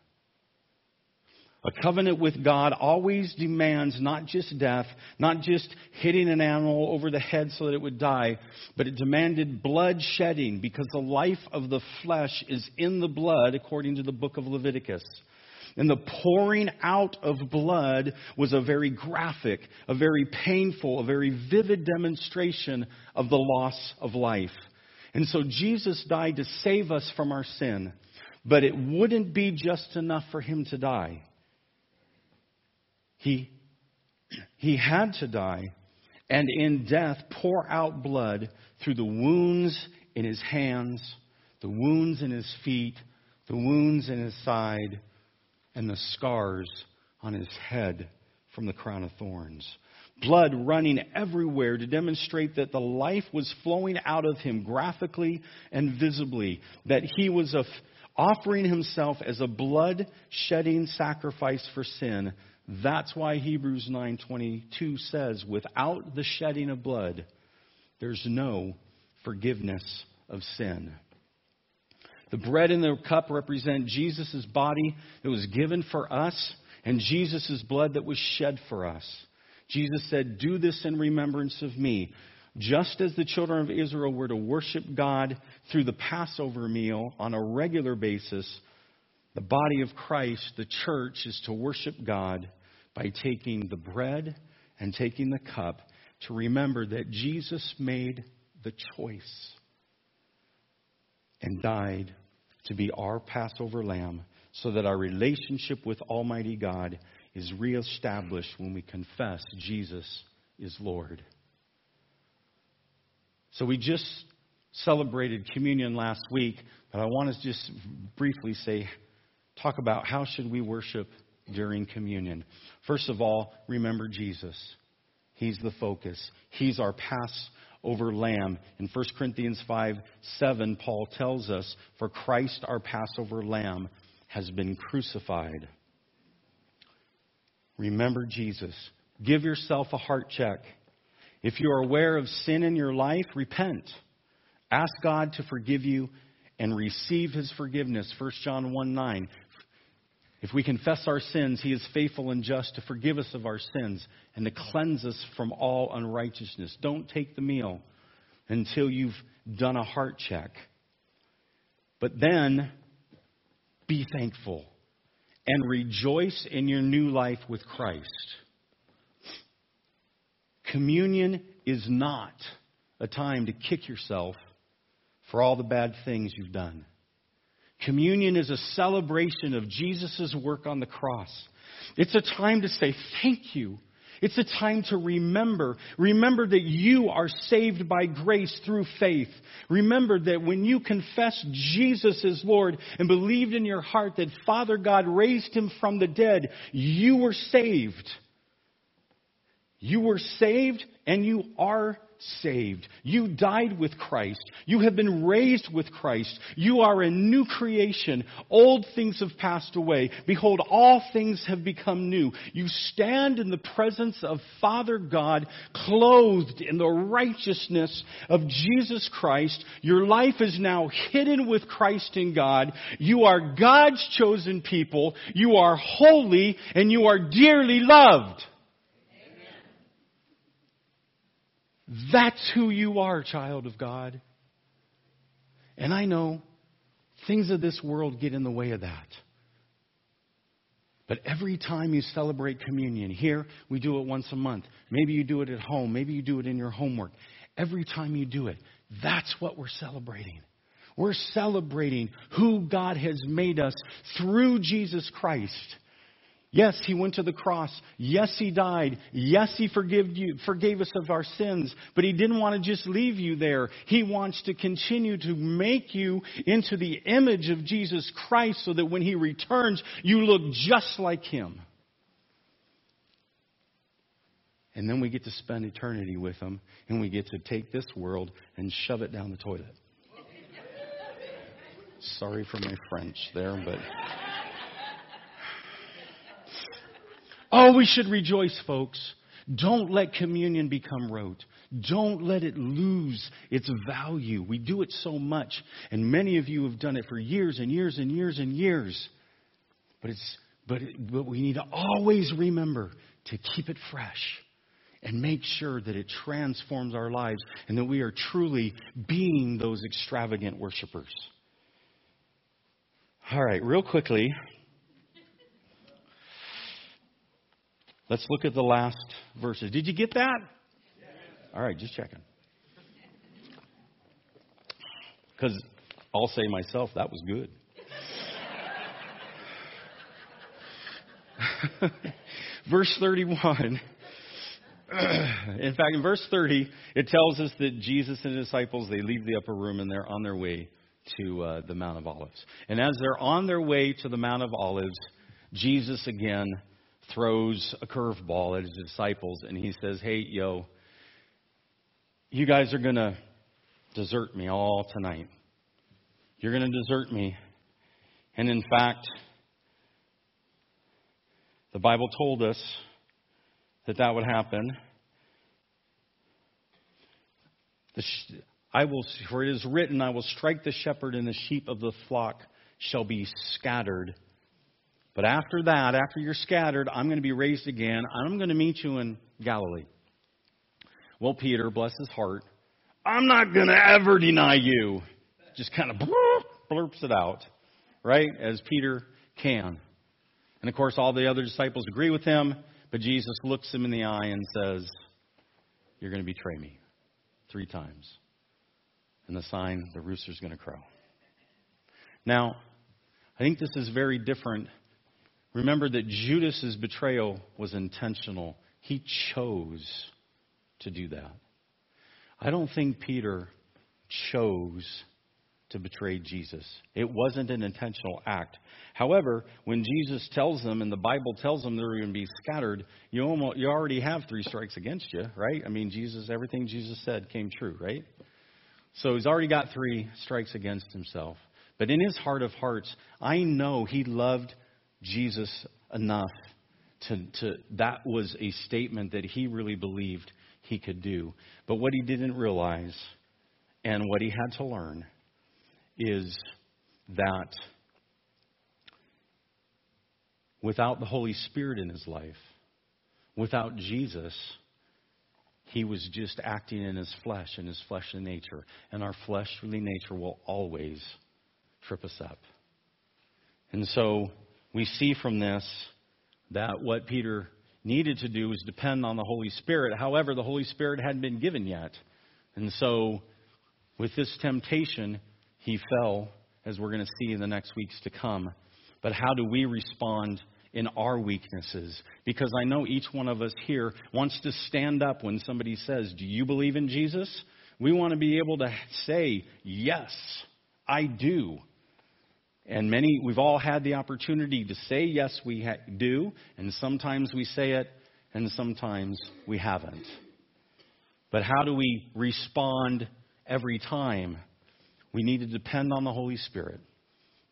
A covenant with God always demands not just death, not just hitting an animal over the head so that it would die, but it demanded blood shedding because the life of the flesh is in the blood, according to the book of Leviticus. And the pouring out of blood was a very graphic, a very painful, a very vivid demonstration of the loss of life. And so Jesus died to save us from our sin. But it wouldn't be just enough for him to die. He, he had to die and in death pour out blood through the wounds in his hands, the wounds in his feet, the wounds in his side, and the scars on his head from the crown of thorns. Blood running everywhere to demonstrate that the life was flowing out of him graphically and visibly, that he was offering himself as a blood shedding sacrifice for sin that's why Hebrews 9:22 says, "Without the shedding of blood, there's no forgiveness of sin." The bread and the cup represent Jesus' body that was given for us and Jesus' blood that was shed for us. Jesus said, Do this in remembrance of me. Just as the children of Israel were to worship God through the Passover meal on a regular basis, the body of Christ, the church, is to worship God by taking the bread and taking the cup to remember that Jesus made the choice and died to be our Passover lamb so that our relationship with Almighty God is reestablished when we confess Jesus is Lord. So we just celebrated communion last week, but I want to just briefly say talk about how should we worship during communion. First of all, remember Jesus. He's the focus. He's our Passover lamb. In 1 Corinthians 5 7, Paul tells us, For Christ, our Passover lamb, has been crucified. Remember Jesus. Give yourself a heart check. If you are aware of sin in your life, repent. Ask God to forgive you and receive his forgiveness. 1 John 1 9. If we confess our sins, He is faithful and just to forgive us of our sins and to cleanse us from all unrighteousness. Don't take the meal until you've done a heart check. But then be thankful and rejoice in your new life with Christ. Communion is not a time to kick yourself for all the bad things you've done. Communion is a celebration of Jesus' work on the cross. It's a time to say thank you. It's a time to remember. Remember that you are saved by grace through faith. Remember that when you confess Jesus as Lord and believed in your heart that Father God raised him from the dead, you were saved. You were saved and you are saved. You died with Christ. You have been raised with Christ. You are a new creation. Old things have passed away. Behold, all things have become new. You stand in the presence of Father God, clothed in the righteousness of Jesus Christ. Your life is now hidden with Christ in God. You are God's chosen people. You are holy and you are dearly loved. That's who you are, child of God. And I know things of this world get in the way of that. But every time you celebrate communion, here we do it once a month. Maybe you do it at home. Maybe you do it in your homework. Every time you do it, that's what we're celebrating. We're celebrating who God has made us through Jesus Christ. Yes, he went to the cross. Yes, he died. Yes, he forgave you, forgave us of our sins. But he didn't want to just leave you there. He wants to continue to make you into the image of Jesus Christ so that when he returns, you look just like him. And then we get to spend eternity with him, and we get to take this world and shove it down the toilet. Sorry for my French there, but. Oh, we should rejoice, folks. Don't let communion become rote. Don't let it lose its value. We do it so much, and many of you have done it for years and years and years and years. But it's but, it, but we need to always remember to keep it fresh and make sure that it transforms our lives and that we are truly being those extravagant worshipers. All right, real quickly, Let's look at the last verses. Did you get that? All right, just checking. Because I'll say myself, that was good. verse 31. in fact, in verse 30, it tells us that Jesus and his disciples, they leave the upper room and they're on their way to uh, the Mount of Olives. And as they're on their way to the Mount of Olives, Jesus again throws a curveball at his disciples and he says, Hey, yo, you guys are going to desert me all tonight. You're going to desert me. And in fact, the Bible told us that that would happen. I will, for it is written, I will strike the shepherd, and the sheep of the flock shall be scattered. But after that, after you're scattered, I'm going to be raised again. I'm going to meet you in Galilee. Well, Peter, bless his heart, I'm not going to ever deny you. Just kind of blurps it out, right? As Peter can. And of course, all the other disciples agree with him, but Jesus looks him in the eye and says, You're going to betray me three times. And the sign, the rooster's going to crow. Now, I think this is very different Remember that Judas's betrayal was intentional. He chose to do that. I don't think Peter chose to betray Jesus. It wasn't an intentional act. However, when Jesus tells them and the Bible tells them they're going to be scattered, you almost you already have three strikes against you, right? I mean, Jesus everything Jesus said came true, right? So he's already got three strikes against himself. But in his heart of hearts, I know he loved Jesus enough to, to, that was a statement that he really believed he could do. But what he didn't realize and what he had to learn is that without the Holy Spirit in his life, without Jesus, he was just acting in his flesh, in his fleshly nature. And our fleshly nature will always trip us up. And so we see from this that what Peter needed to do was depend on the Holy Spirit. However, the Holy Spirit hadn't been given yet. And so, with this temptation, he fell, as we're going to see in the next weeks to come. But how do we respond in our weaknesses? Because I know each one of us here wants to stand up when somebody says, Do you believe in Jesus? We want to be able to say, Yes, I do. And many, we've all had the opportunity to say, yes, we ha- do. And sometimes we say it and sometimes we haven't. But how do we respond every time? We need to depend on the Holy Spirit.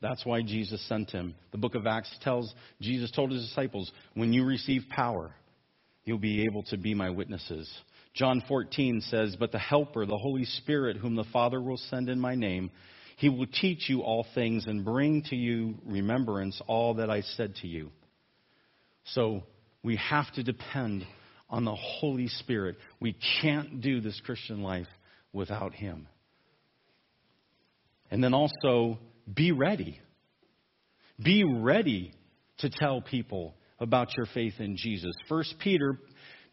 That's why Jesus sent him. The book of Acts tells Jesus told his disciples, when you receive power, you'll be able to be my witnesses. John 14 says, But the Helper, the Holy Spirit, whom the Father will send in my name, he will teach you all things and bring to you remembrance all that I said to you. So we have to depend on the Holy Spirit. We can't do this Christian life without Him. And then also, be ready. Be ready to tell people about your faith in Jesus. First Peter,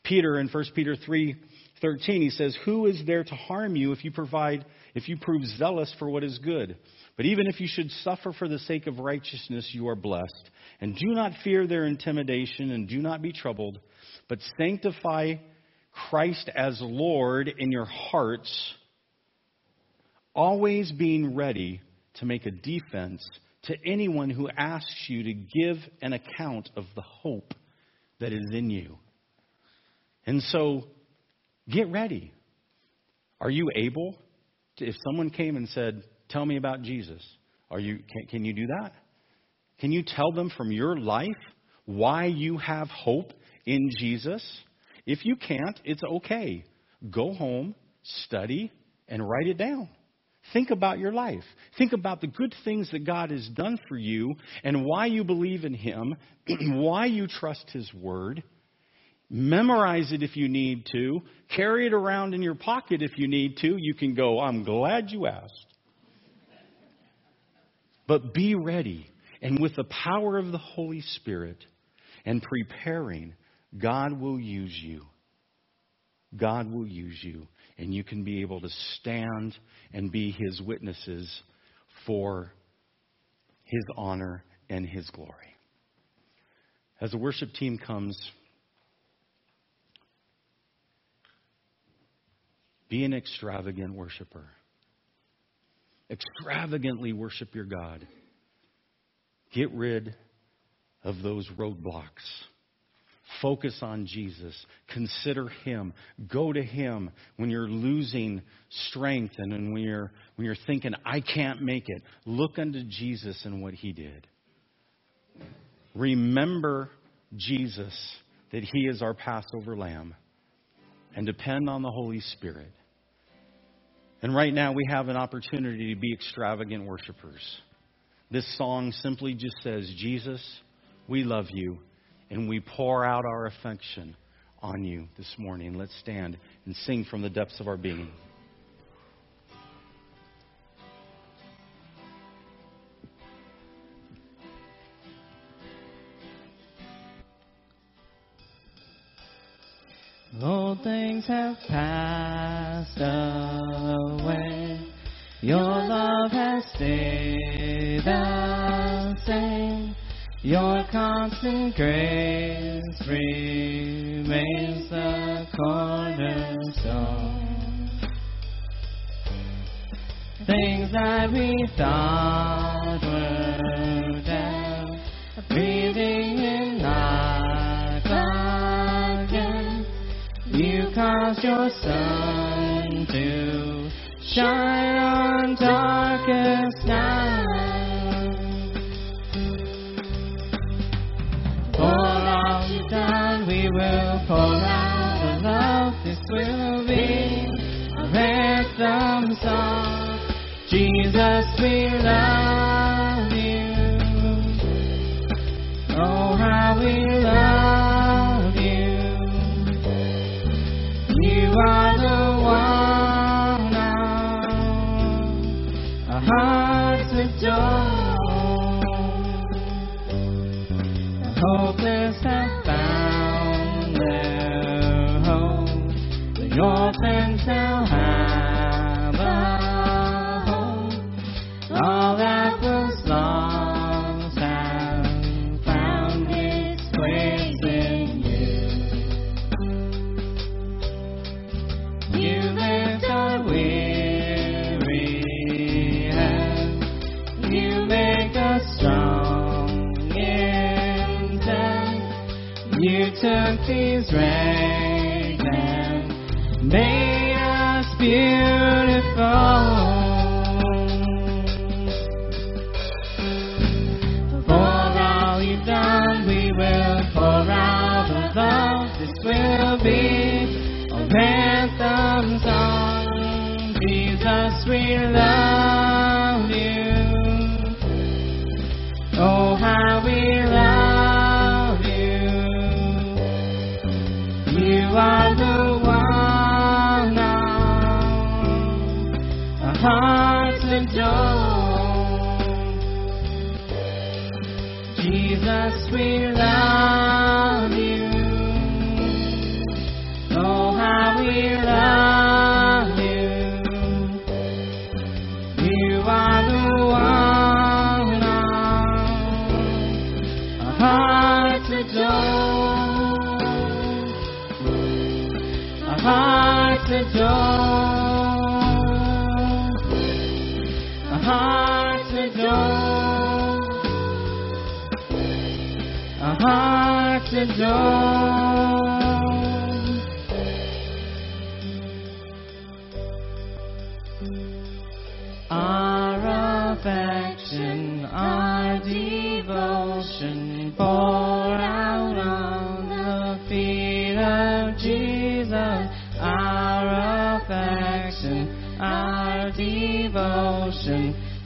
Peter in 1 Peter 3 13, he says, Who is there to harm you if you provide, if you prove zealous for what is good? But even if you should suffer for the sake of righteousness, you are blessed. And do not fear their intimidation, and do not be troubled, but sanctify Christ as Lord in your hearts, always being ready to make a defense to anyone who asks you to give an account of the hope that is in you. And so, get ready. Are you able to, if someone came and said, Tell me about Jesus, are you, can, can you do that? Can you tell them from your life why you have hope in Jesus? If you can't, it's okay. Go home, study, and write it down. Think about your life. Think about the good things that God has done for you and why you believe in Him, why you trust His Word. Memorize it if you need to. Carry it around in your pocket if you need to. You can go, I'm glad you asked. But be ready. And with the power of the Holy Spirit and preparing, God will use you. God will use you and you can be able to stand and be his witnesses for his honor and his glory. As the worship team comes, be an extravagant worshiper. Extravagantly worship your God. Get rid of those roadblocks. Focus on Jesus. Consider Him. Go to Him when you're losing strength and when you're, when you're thinking, I can't make it. Look unto Jesus and what He did. Remember Jesus, that He is our Passover lamb, and depend on the Holy Spirit. And right now, we have an opportunity to be extravagant worshipers. This song simply just says, Jesus, we love you and we pour out our affection on you this morning. Let's stand and sing from the depths of our being. Old things have passed away. Your love has stayed the same. Your constant grace remains the cornerstone. Things that we thought were dead, breathing in life again. You caused your to shine on darkest night. we will pour out the love. This will be a ransom song. Jesus, we love you. Oh, how we love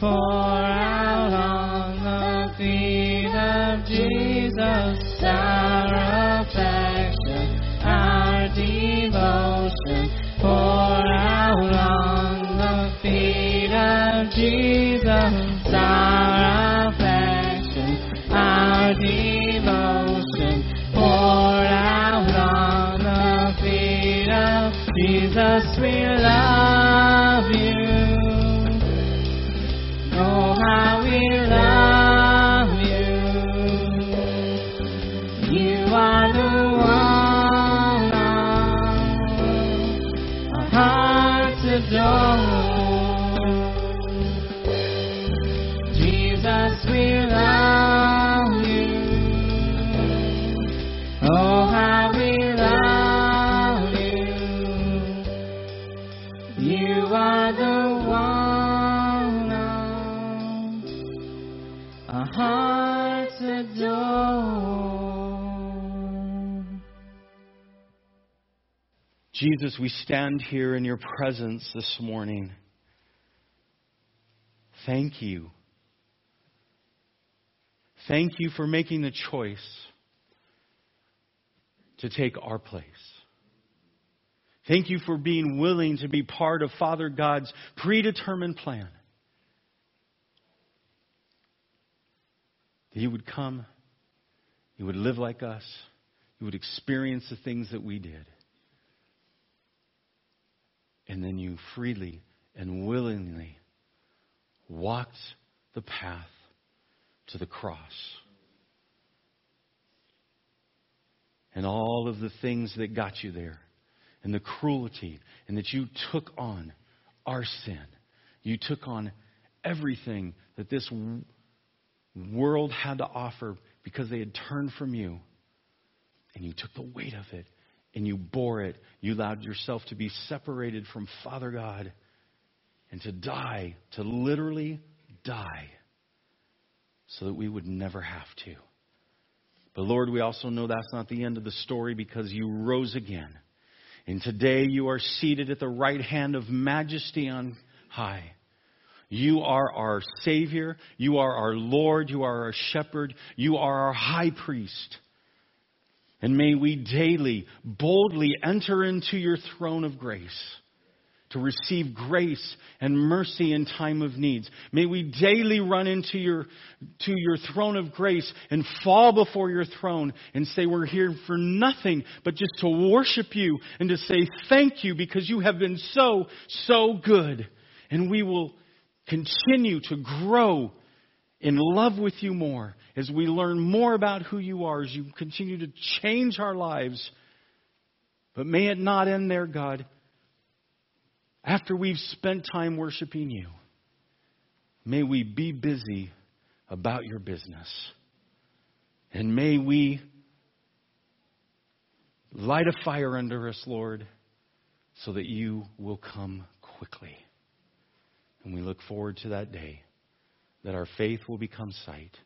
devotion, Jesus, we stand here in your presence this morning. Thank you. Thank you for making the choice to take our place. Thank you for being willing to be part of Father God's predetermined plan. That you would come, you would live like us, you would experience the things that we did. And then you freely and willingly walked the path to the cross. And all of the things that got you there, and the cruelty, and that you took on our sin. You took on everything that this world had to offer because they had turned from you. And you took the weight of it and you bore it. You allowed yourself to be separated from Father God and to die, to literally die, so that we would never have to. But Lord, we also know that's not the end of the story because you rose again. And today you are seated at the right hand of majesty on high. You are our Savior. You are our Lord. You are our shepherd. You are our high priest. And may we daily, boldly enter into your throne of grace to receive grace and mercy in time of needs. May we daily run into your, to your throne of grace and fall before your throne and say we're here for nothing but just to worship you and to say thank you because you have been so, so good. And we will continue to grow in love with you more as we learn more about who you are, as you continue to change our lives. But may it not end there, God. After we've spent time worshiping you, may we be busy about your business. And may we Light a fire under us, Lord, so that you will come quickly. And we look forward to that day that our faith will become sight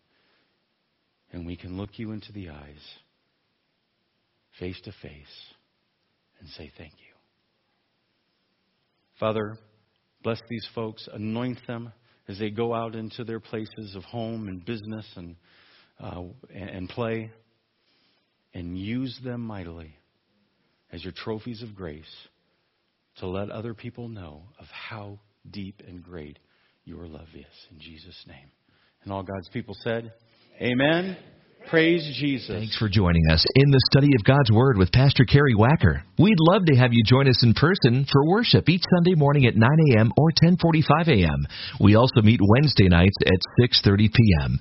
and we can look you into the eyes face to face and say thank you. Father, bless these folks, anoint them as they go out into their places of home and business and, uh, and play, and use them mightily as your trophies of grace to let other people know of how deep and great your love is. In Jesus' name. And all God's people said, Amen. Praise Jesus. Thanks for joining us in the study of God's Word with Pastor Kerry Wacker. We'd love to have you join us in person for worship each Sunday morning at 9 a.m. or 10:45 a.m. We also meet Wednesday nights at 6:30 p.m.